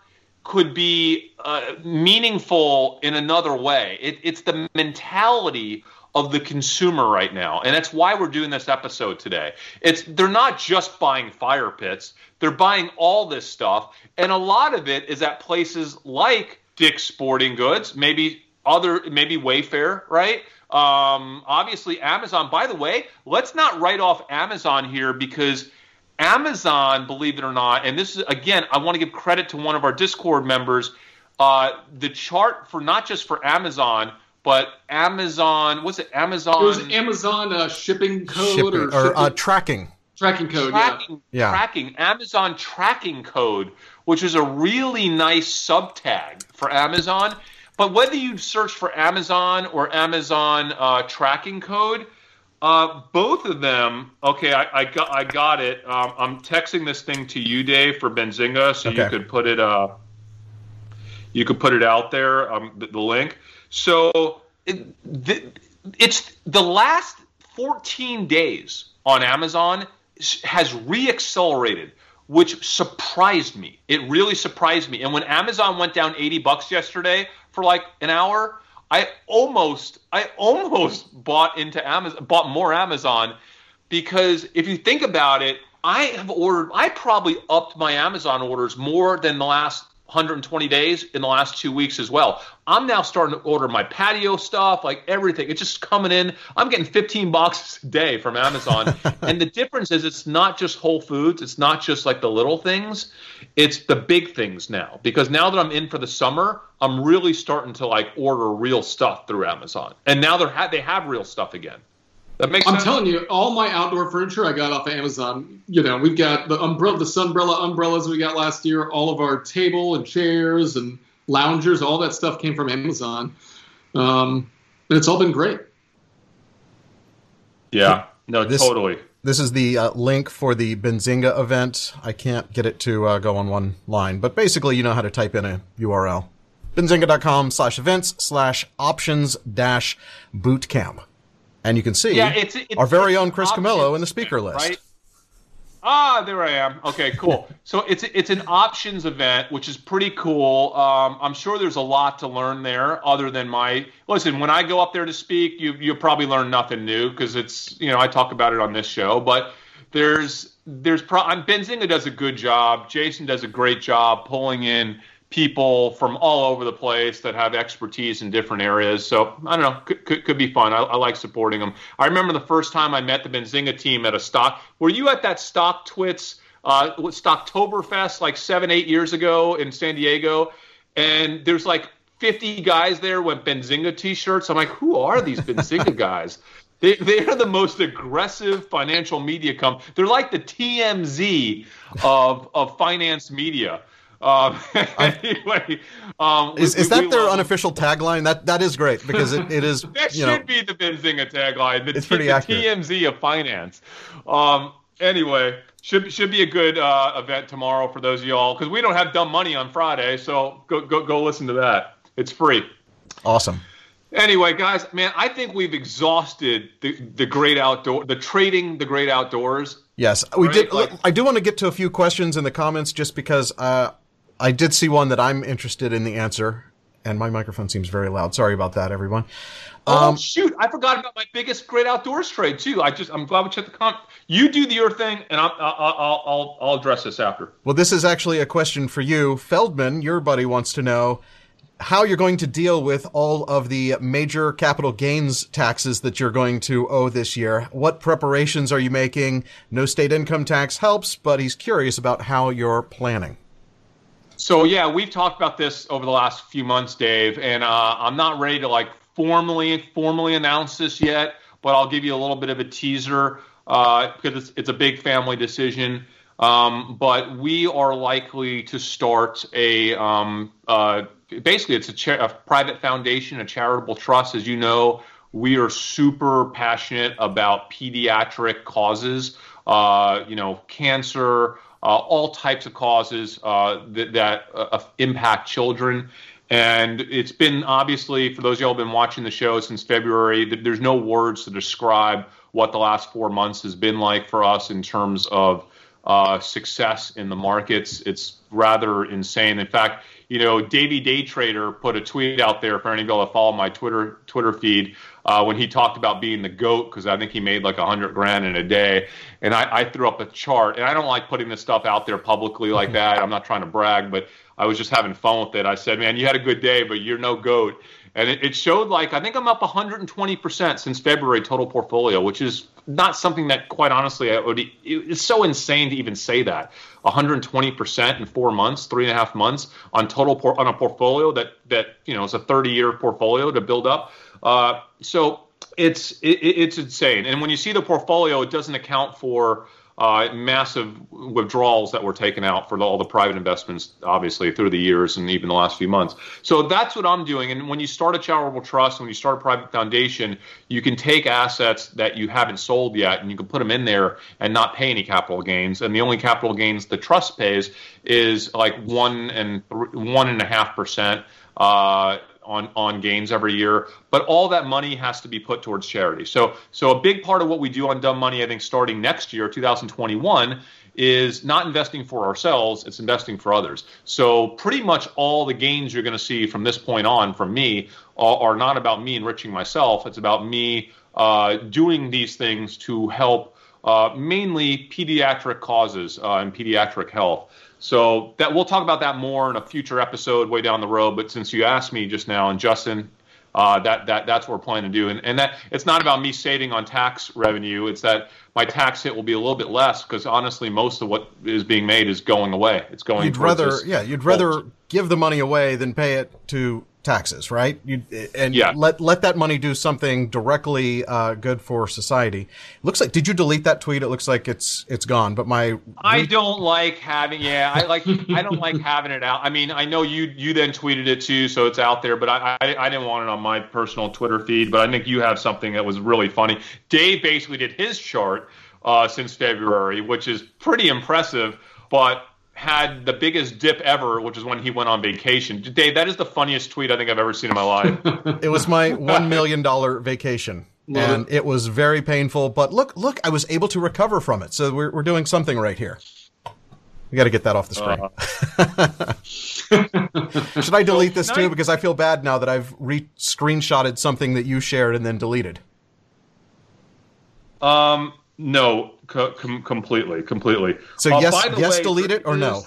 could be uh, meaningful in another way. It, it's the mentality of the consumer right now, and that's why we're doing this episode today. It's they're not just buying fire pits; they're buying all this stuff, and a lot of it is at places like Dick's Sporting Goods, maybe other, maybe Wayfair, right? Um, obviously, Amazon. By the way, let's not write off Amazon here because Amazon, believe it or not, and this is again, I want to give credit to one of our Discord members. Uh, the chart for not just for Amazon, but Amazon, what's it? Amazon. It was Amazon uh, shipping code shipping, or, or uh, tracking. Tracking code, tracking, yeah. Tracking. Amazon tracking code, which is a really nice sub tag for Amazon. But whether you search for Amazon or Amazon uh, tracking code, uh, both of them. Okay, I, I got I got it. Um, I'm texting this thing to you, Dave, for Benzinga, so okay. you could put it. Uh, you could put it out there. Um, the, the link. So it, the, it's the last 14 days on Amazon has reaccelerated, which surprised me. It really surprised me. And when Amazon went down 80 bucks yesterday for like an hour, I almost I almost bought into Amazon bought more Amazon because if you think about it, I have ordered I probably upped my Amazon orders more than the last 120 days in the last two weeks as well. I'm now starting to order my patio stuff, like everything. It's just coming in. I'm getting 15 boxes a day from Amazon. and the difference is it's not just Whole Foods, it's not just like the little things, it's the big things now. Because now that I'm in for the summer, I'm really starting to like order real stuff through Amazon. And now they're ha- they have real stuff again. That makes I'm sense. telling you, all my outdoor furniture I got off of Amazon. You know, we've got the umbrella, the sunbrella umbrellas we got last year. All of our table and chairs and loungers, all that stuff came from Amazon, um, and it's all been great. Yeah, no, this, totally. This is the uh, link for the Benzinga event. I can't get it to uh, go on one line, but basically, you know how to type in a URL. Benzinga.com slash events slash options dash bootcamp. And you can see yeah, it's, it's, our very own Chris Camillo in the speaker list. Right? Ah, there I am. Okay, cool. so it's it's an options event, which is pretty cool. Um, I'm sure there's a lot to learn there, other than my listen. When I go up there to speak, you you'll probably learn nothing new because it's you know I talk about it on this show, but there's there's pro- I'm Benzinga does a good job. Jason does a great job pulling in people from all over the place that have expertise in different areas. So I don't know, could, could, could be fun. I, I, like supporting them. I remember the first time I met the Benzinga team at a stock. Were you at that StockTwits, uh, Stocktoberfest like seven, eight years ago in San Diego? And there's like 50 guys there with Benzinga t-shirts. I'm like, who are these Benzinga guys? They, they are the most aggressive financial media company. They're like the TMZ of, of finance media. Um, anyway, um, is, we, is that their unofficial tagline? That that is great because it, it is. that should know, be the Benzinga tagline. The, it's pretty the accurate. TMZ of finance. Um, anyway, should should be a good uh, event tomorrow for those of y'all because we don't have dumb money on Friday, so go go go listen to that. It's free. Awesome. Anyway, guys, man, I think we've exhausted the the great outdoor, the trading, the great outdoors. Yes, we right? did. Like, I do want to get to a few questions in the comments just because uh, I did see one that I'm interested in the answer, and my microphone seems very loud. Sorry about that, everyone. Oh um, shoot! I forgot about my biggest great outdoors trade too. I just I'm glad we checked the comp. You do the your thing, and I'll, I'll I'll I'll address this after. Well, this is actually a question for you, Feldman. Your buddy wants to know how you're going to deal with all of the major capital gains taxes that you're going to owe this year. What preparations are you making? No state income tax helps, but he's curious about how you're planning. So yeah, we've talked about this over the last few months, Dave, and uh, I'm not ready to like formally formally announce this yet, but I'll give you a little bit of a teaser uh, because it's, it's a big family decision. Um, but we are likely to start a um, uh, basically it's a, cha- a private foundation, a charitable trust. As you know, we are super passionate about pediatric causes. Uh, you know, cancer, Uh, all types of causes uh, that, that uh, impact children. And it's been obviously, for those of y'all who have been watching the show since February, there's no words to describe what the last four months has been like for us in terms of uh, success in the markets. It's rather insane. In fact, you know, Davey Day Trader put a tweet out there for anybody that follow my Twitter Twitter feed uh, when he talked about being the goat because I think he made like a hundred grand in a day, and I, I, threw up a chart. And I don't like putting this stuff out there publicly like that. I'm not trying to brag, but I was just having fun with it. I said, "Man, you had a good day, but you're no goat." And it, it showed like I think I'm up 120 percent since February total portfolio, which is not something that, quite honestly, I would, it's so insane to even say that 120 percent in four months, three and a half months on total por- on a portfolio that that you know is a 30 year portfolio to build up. Uh, so it's it, it's insane. And when you see the portfolio, it doesn't account for uh, massive withdrawals that were taken out for the, all the private investments, obviously through the years and even the last few months. So that's what I'm doing. And when you start a charitable trust, when you start a private foundation, you can take assets that you haven't sold yet and you can put them in there and not pay any capital gains. And the only capital gains the trust pays is like one and th- one and a half percent. Uh, on on gains every year, but all that money has to be put towards charity. So so a big part of what we do on Dumb Money, I think, starting next year, 2021, is not investing for ourselves; it's investing for others. So pretty much all the gains you're going to see from this point on from me are, are not about me enriching myself. It's about me uh, doing these things to help. Uh, mainly pediatric causes uh, and pediatric health. So that we'll talk about that more in a future episode way down the road. But since you asked me just now, and Justin, uh, that that that's what we're planning to do. And and that it's not about me saving on tax revenue. It's that my tax hit will be a little bit less because honestly, most of what is being made is going away. It's going. You'd rather, yeah, you'd rather give the money away than pay it to taxes, right? You, and yeah. let let that money do something directly uh, good for society. Looks like did you delete that tweet? It looks like it's it's gone. But my I don't like having yeah I like I don't like having it out. I mean I know you you then tweeted it too, so it's out there. But I, I I didn't want it on my personal Twitter feed. But I think you have something that was really funny. Dave basically did his chart uh, since February, which is pretty impressive. But had the biggest dip ever, which is when he went on vacation. Dave, that is the funniest tweet I think I've ever seen in my life. it was my one million dollar vacation. Love and it. it. was very painful, but look, look, I was able to recover from it. So we're, we're doing something right here. We got to get that off the screen. Uh. Should I delete this too? Because I feel bad now that I've re- screenshotted something that you shared and then deleted. Um, no, co- com- completely, completely. So uh, yes, yes, way, delete it or no?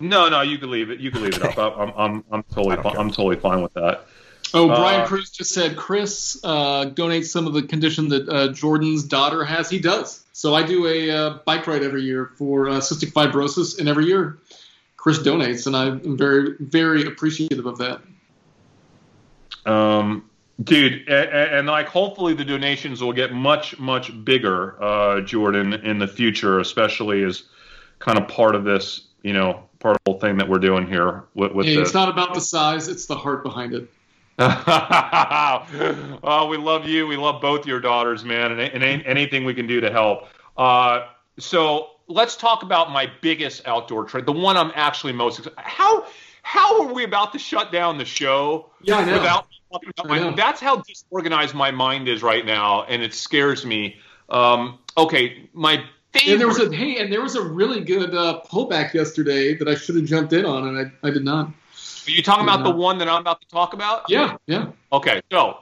No, no, you can leave it. You can leave it up. I'm, I'm, I'm totally, fine. I'm totally fine with that. Oh, Brian uh, Cruz just said Chris uh, donates some of the condition that uh, Jordan's daughter has. He does. So I do a uh, bike ride every year for uh, cystic fibrosis, and every year Chris donates, and I'm very, very appreciative of that. Um, Dude, and, and, like hopefully the donations will get much much bigger, uh, Jordan, in the future, especially as kind of part of this, you know, part of the whole thing that we're doing here. With, with hey, it's not about the size; it's the heart behind it. oh, we love you. We love both your daughters, man, and, and anything we can do to help. Uh, so let's talk about my biggest outdoor trade, the one I'm actually most excited. How how are we about to shut down the show yeah, without my, that's how disorganized my mind is right now, and it scares me. Um, okay, my favorite. And there was a hey, and there was a really good uh, pullback yesterday that I should have jumped in on, and I, I did not. Are you talking about not. the one that I'm about to talk about? Yeah, yeah. Okay, so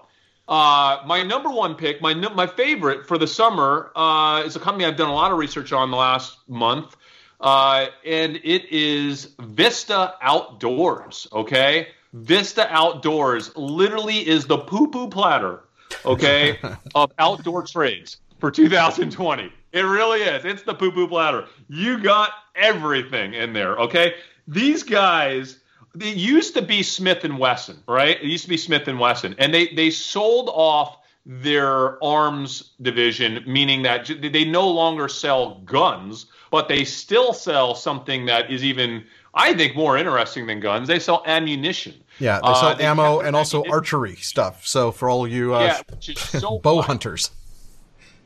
uh, my number one pick, my my favorite for the summer, uh, is a company I've done a lot of research on the last month, uh, and it is Vista Outdoors. Okay, Vista Outdoors literally is the poo poo platter, okay, of outdoor trades for 2020. It really is. It's the poo poo platter. You got everything in there, okay? These guys, it used to be Smith and Wesson, right? It used to be Smith and Wesson, and they they sold off their arms division, meaning that they no longer sell guns, but they still sell something that is even, I think, more interesting than guns. They sell ammunition. Yeah, they sell uh, ammo and also archery stuff. So for all you uh, yeah, so bow hunters.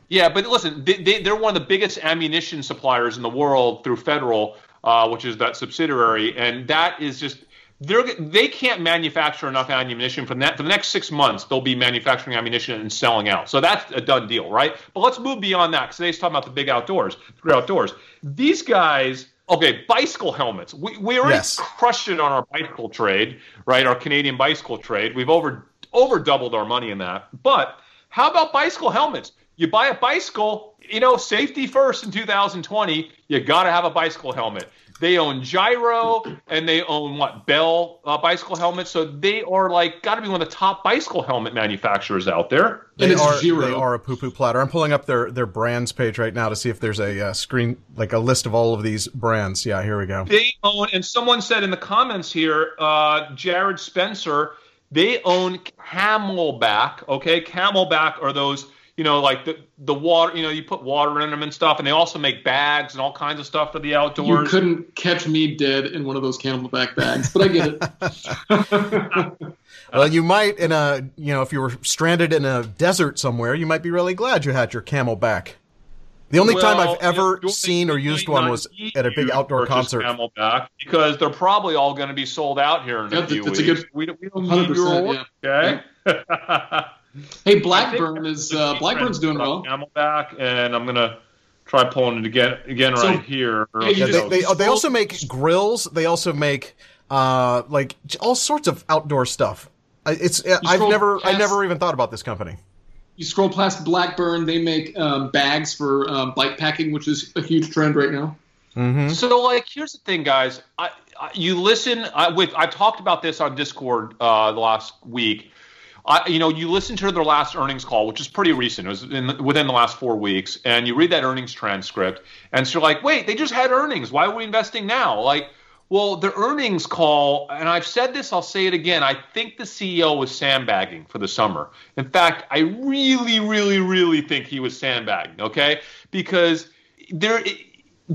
Yeah, but listen, they, they, they're one of the biggest ammunition suppliers in the world through Federal, uh, which is that subsidiary, and that is just they're they can't manufacture enough ammunition for that for the next six months. They'll be manufacturing ammunition and selling out, so that's a done deal, right? But let's move beyond that because today's talking about the big outdoors, the outdoors. These guys. Okay, bicycle helmets. We, we already Yes. crushed it on our bicycle trade, right? Our Canadian bicycle trade. We've over over doubled our money in that. But how about bicycle helmets? You buy a bicycle, you know, safety first in 2020. You got to have a bicycle helmet. They own Giro and they own what Bell uh, bicycle helmets. So they are like got to be one of the top bicycle helmet manufacturers out there. They And it's are Giro. they are a poo poo platter. I'm pulling up their their brands page right now to see if there's a uh, screen like a list of all of these brands. Yeah, here we go. They own, and someone said in the comments here, uh, Jared Spencer, they own CamelBak. Okay, CamelBak are those, you know, like the the water, you know, you put water in them and stuff, and they also make bags and all kinds of stuff for the outdoors. You couldn't catch me dead in one of those CamelBak bags, but I get it. Well, you might in a you know if you were stranded in a desert somewhere, you might be really glad you had your CamelBak. The only time I've ever you know, seen or used one was at a big outdoor purchase concert. CamelBak because they're probably all going to be sold out here in a few that's a weeks. good- we don't, we don't need 100%, your yeah. okay. Hey, Blackburn is The uh, key Blackburn's trend doing well. CamelBak, and I'm gonna try pulling it again again So, right here. yeah, Yeah, they, they, they also make grills. They also make uh like all sorts of outdoor stuff. I- It's I've scroll never I never even thought about this company. You scroll past Blackburn, they make um, bags for um, bike packing, which is a huge trend right now. Mm-hmm. So, like, here's the thing, guys. I, I you listen I, with. I talked about this on Discord uh, the last week. I, you know, you listen to their last earnings call, which is pretty recent. It was in, within the last four weeks, and you read that earnings transcript, and so you're like, wait, they just had earnings. Why are we investing now? Like, well, the earnings call, and I've said this, I'll say it again. I think the CEO was sandbagging for the summer. In fact, I really, really, really think he was sandbagging. Okay, because there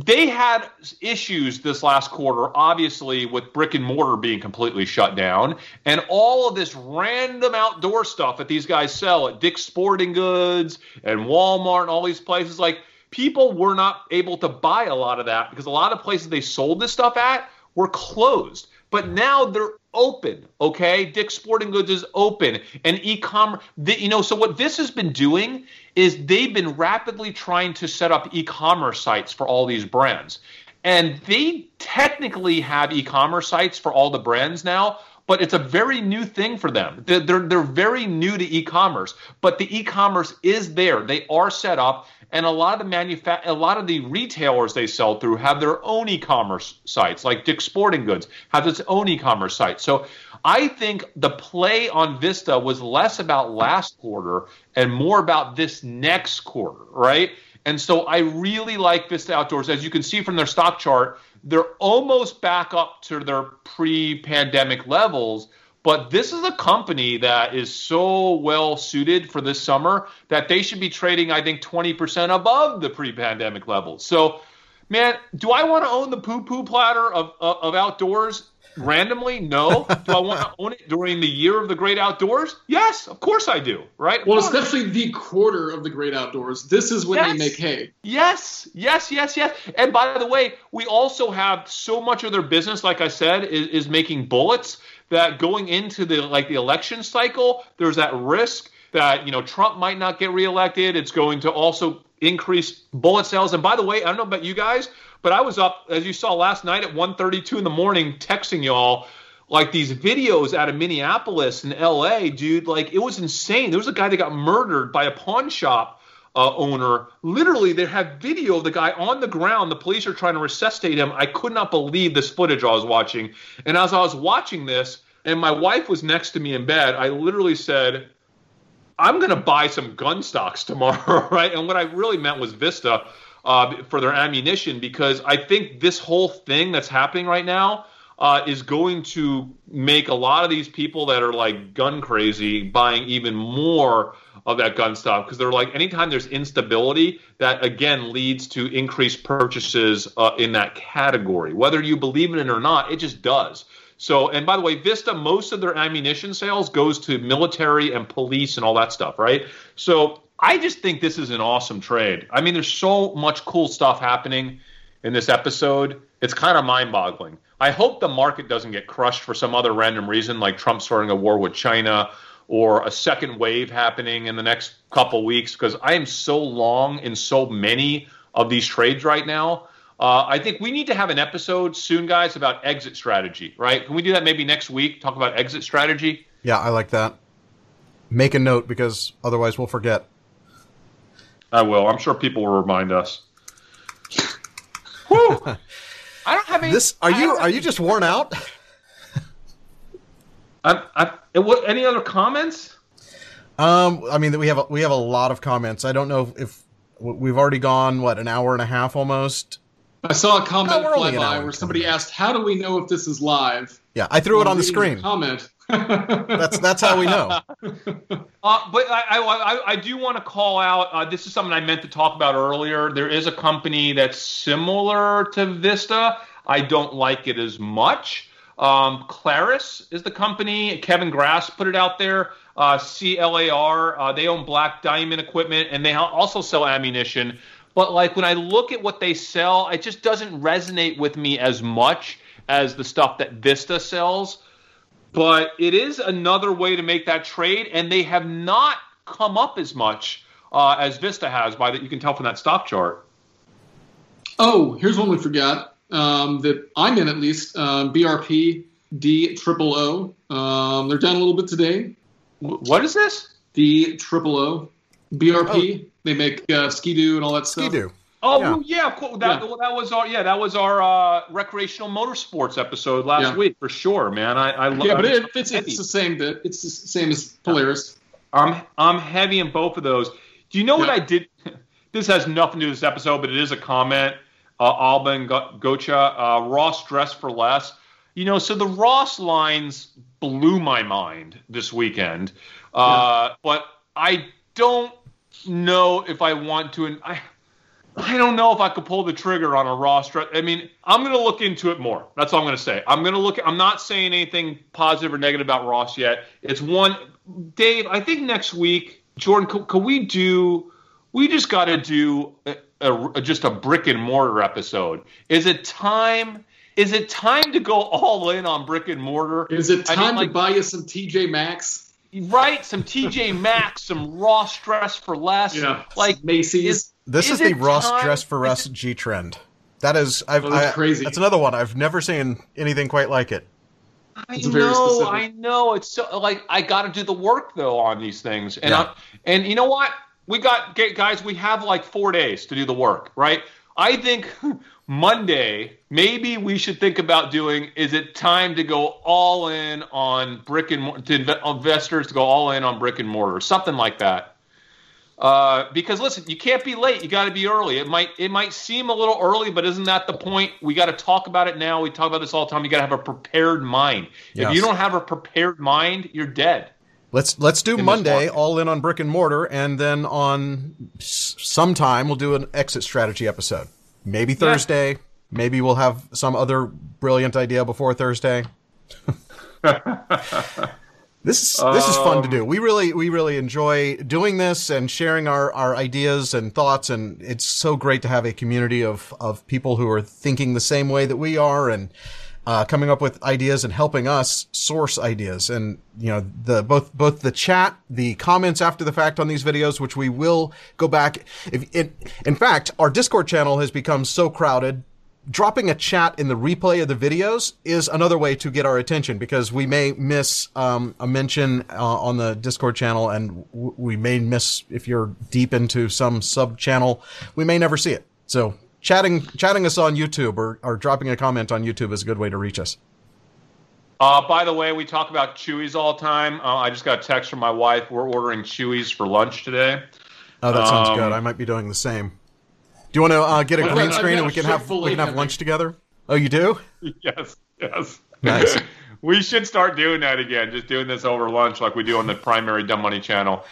they had issues this last quarter, obviously, with brick and mortar being completely shut down, and all of this random outdoor stuff that these guys sell at Dick's Sporting Goods and Walmart and all these places. Like, people were not able to buy a lot of that because a lot of places they sold this stuff at were closed. But now they're open, okay? Dick's Sporting Goods is open, and e-commerce. You know, so what this has been doing is they've been rapidly trying to set up e-commerce sites for all these brands, and they technically have e-commerce sites for all the brands now. But it's a very new thing for them. They're, they're, they're very new to e-commerce, but the e-commerce is there. They are set up, and a lot of the manufa- a lot of the retailers they sell through have their own e-commerce sites, like Dick's Sporting Goods has its own e-commerce site. So I think the play on Vista was less about last quarter and more about this next quarter, right? And so I really like Vista Outdoors. As you can see from their stock chart, they're almost back up to their pre-pandemic levels. But this is a company that is so well suited for this summer that they should be trading, I think, 20% above the pre pandemic levels. So, man, do I want to own the poo poo platter of, of, of outdoors randomly? No. do I want to own it during the year of the great outdoors? Yes, of course I do, right? Well, especially the quarter of the great outdoors. This is when Yes. they make hay. Yes, yes, yes, yes. And by the way, we also have so much of their business, like I said, is, is making bullets that going into the like the election cycle, there's that risk that you know Trump might not get reelected. It's going to also increase bullet sales. And by the way, I don't know about you guys, but I was up as you saw last night at 1:32 in the morning texting y'all like these videos out of Minneapolis and LA, dude. Like it was insane. There was a guy that got murdered by a pawn shop uh, owner. Literally, they have video of the guy on the ground. The police are trying to resuscitate him. I could not believe this footage I was watching. And as I was watching this, and my wife was next to me in bed, I literally said, I'm going to buy some gun stocks tomorrow, right? And what I really meant was Vista uh, for their ammunition because I think this whole thing that's happening right now uh, is going to make a lot of these people that are like gun crazy buying even more of that gun stock because they're like anytime there's instability that again leads to increased purchases uh, in that category whether you believe in it or not it just does so and by the way vista most of their ammunition sales goes to military and police and all that stuff right so I just think this is an awesome trade. I mean, there's so much cool stuff happening in this episode. It's kind of mind boggling. I hope the market doesn't get crushed for some other random reason, like Trump starting a war with China or a second wave happening in the next couple weeks, because I am so long in so many of these trades right now. Uh, I think we need to have an episode soon, guys, about exit strategy, right? Can we do that maybe next week? Talk about exit strategy? Yeah, I like that. Make a note because otherwise we'll forget. I will. I'm sure people will remind us. Whew. I don't have any. This are you are you just worn out? I, I, what, any other comments? Um, I mean, we have a, we have a lot of comments. I don't know if we've already gone what an hour and a half almost. I saw a comment no, fly by where somebody asked, "How do we know if this is live?" Yeah, I threw it on the screen. The comment. that's that's how we know. Uh, but I, I, I do want to call out. Uh, this is something I meant to talk about earlier. There is a company that's similar to Vista. I don't like it as much. Um, Clarus is the company. Kevin Grass put it out there. Uh, CLAR. Uh, they own Black Diamond Equipment, and they also sell ammunition. But like when I look at what they sell, it just doesn't resonate with me as much as the stuff that Vista sells but it is another way to make that trade, and they have not come up as much uh, as Vista has. By that, you can tell from that stock chart. Oh, here's one we forgot um, that I'm in at least. Um, BRP D triple O. Um, they're down a little bit today. What is this? D triple O. BRP. Oh. They make uh, Ski-Doo and all that stuff. Ski-Doo. Oh yeah, yeah course. That, yeah. that was our yeah that was our uh, recreational motorsports episode last yeah. week for sure, man. I, I love. Yeah, but it, it's it's the same. It's the same as Polaris. I'm I'm heavy in both of those. Do you know what I did? this has nothing to do with this episode, but it is a comment. Uh, Alban Gocha, uh, Ross dress for less. You know, so the Ross lines blew my mind this weekend, uh, but I don't know if I want to. And I I don't know if I could pull the trigger on a roster. I mean, I'm going to look into it more. That's all I'm going to say. I'm going to look. I'm not saying anything positive or negative about Ross yet. It's one, Dave. I think next week, Jordan, could, could we do? We just got to do a, a, just a brick and mortar episode. Is it time? Is it time to go all in on brick and mortar? Is it time I mean, like, to buy you some TJ Maxx? Right, some TJ Maxx, some Ross dress for less. Yeah, like Macy's. Is, this is, is the Ross time? dress for less G trend. That is, I've, oh, that's I, crazy. That's another one. I've never seen anything quite like it. I know, I know. It's so like I got to do the work though on these things, and yeah. and you know what? We got guys. We have like four days to do the work, right? I think Monday, maybe we should think about doing. Is it time to go all in on brick and to investors to go all in on brick and mortar, something like that? Uh, because listen, you can't be late. You got to be early. It might it might seem a little early, but isn't that the point? We got to talk about it now. We talk about this all the time. You got to have a prepared mind. Yes. If you don't have a prepared mind, you're dead. Let's let's do Monday all in on brick and mortar, and then on sometime we'll do an exit strategy episode. Maybe Thursday. Yeah. Maybe we'll have some other brilliant idea before Thursday. This is this is fun to do. Um, we really we really enjoy doing this and sharing our, our ideas and thoughts and it's so great to have a community of of people who are thinking the same way that we are and uh, coming up with ideas and helping us source ideas. And you know the both both the chat the comments after the fact on these videos which we will go back. If it, in fact our discord channel has become so crowded. Dropping a chat in the replay of the videos is another way to get our attention because we may miss um, a mention uh, on the Discord channel, and w- we may miss if you're deep into some sub channel, we may never see it. So chatting chatting us on YouTube or, or dropping a comment on YouTube is a good way to reach us. Uh, by the way, we talk about Chuy's all the time. Uh, I just got a text from my wife. We're ordering Chuy's for lunch today. Oh, that sounds um, good. I might be doing the same. Do you want to uh, get a green screen and we can have we can have lunch together? Oh, you do? Yes, yes. Nice. we should start doing that again. Just doing this over lunch like we do on the primary Dumb Money channel.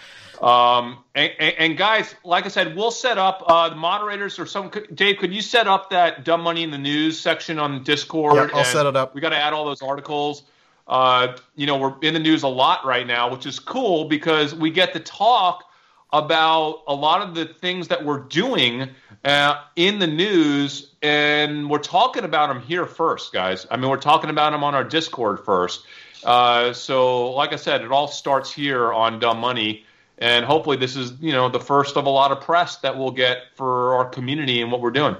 Um, and, and, and, guys, like I said, we'll set up uh, the moderators or some. Dave, could you set up that Dumb Money in the News section on Discord? Yeah, I'll set it up. We got to add all those articles. Uh, you know, we're in the news a lot right now, which is cool because we get to talk about a lot of the things that we're doing uh, in the news, and we're talking about them here first, guys. I mean, we're talking about them on our Discord first. Uh, so, like I said, it all starts here on Dumb Money, and hopefully, this is you know the first of a lot of press that we'll get for our community and what we're doing.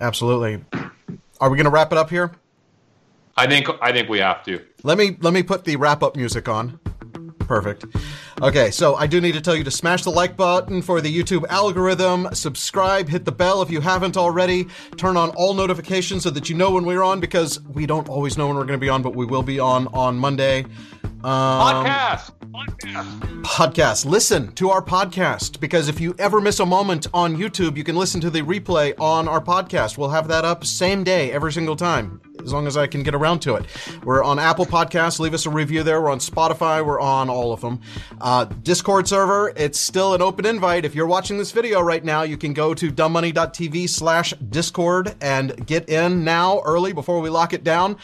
Absolutely. Are we going to wrap it up here? I think I think we have to. Let me let me put the wrap up music on. Perfect. Okay, so I do need to tell you to smash the like button for the YouTube algorithm, subscribe, hit the bell if you haven't already, turn on all notifications so that you know when we're on because we don't always know when we're going to be on, but we will be on on Monday. Um, podcast. Podcast. Podcast. Listen to our podcast because if you ever miss a moment on YouTube, you can listen to the replay on our podcast. We'll have that up same day every single time, as long as I can get around to it. We're on Apple Podcasts. Leave us a review there. We're on Spotify. We're on all of them. Uh, Discord server. It's still an open invite. If you're watching this video right now, you can go to dumbmoney.tv slash Discord and get in now early before we lock it down.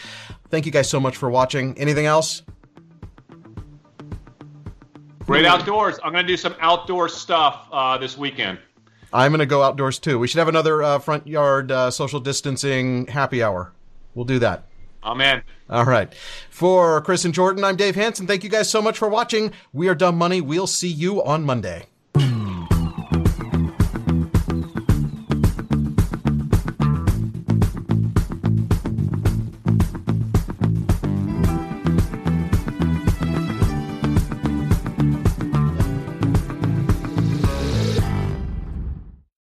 Thank you guys so much for watching. Anything else? Great outdoors. I'm going to do some outdoor stuff uh, this weekend. I'm going to go outdoors too. We should have another uh, front yard uh, social distancing happy hour. We'll do that. Amen. All right. For Chris and Jordan, I'm Dave Hanson. Thank you guys so much for watching. We are Dumb Money. We'll see you on Monday.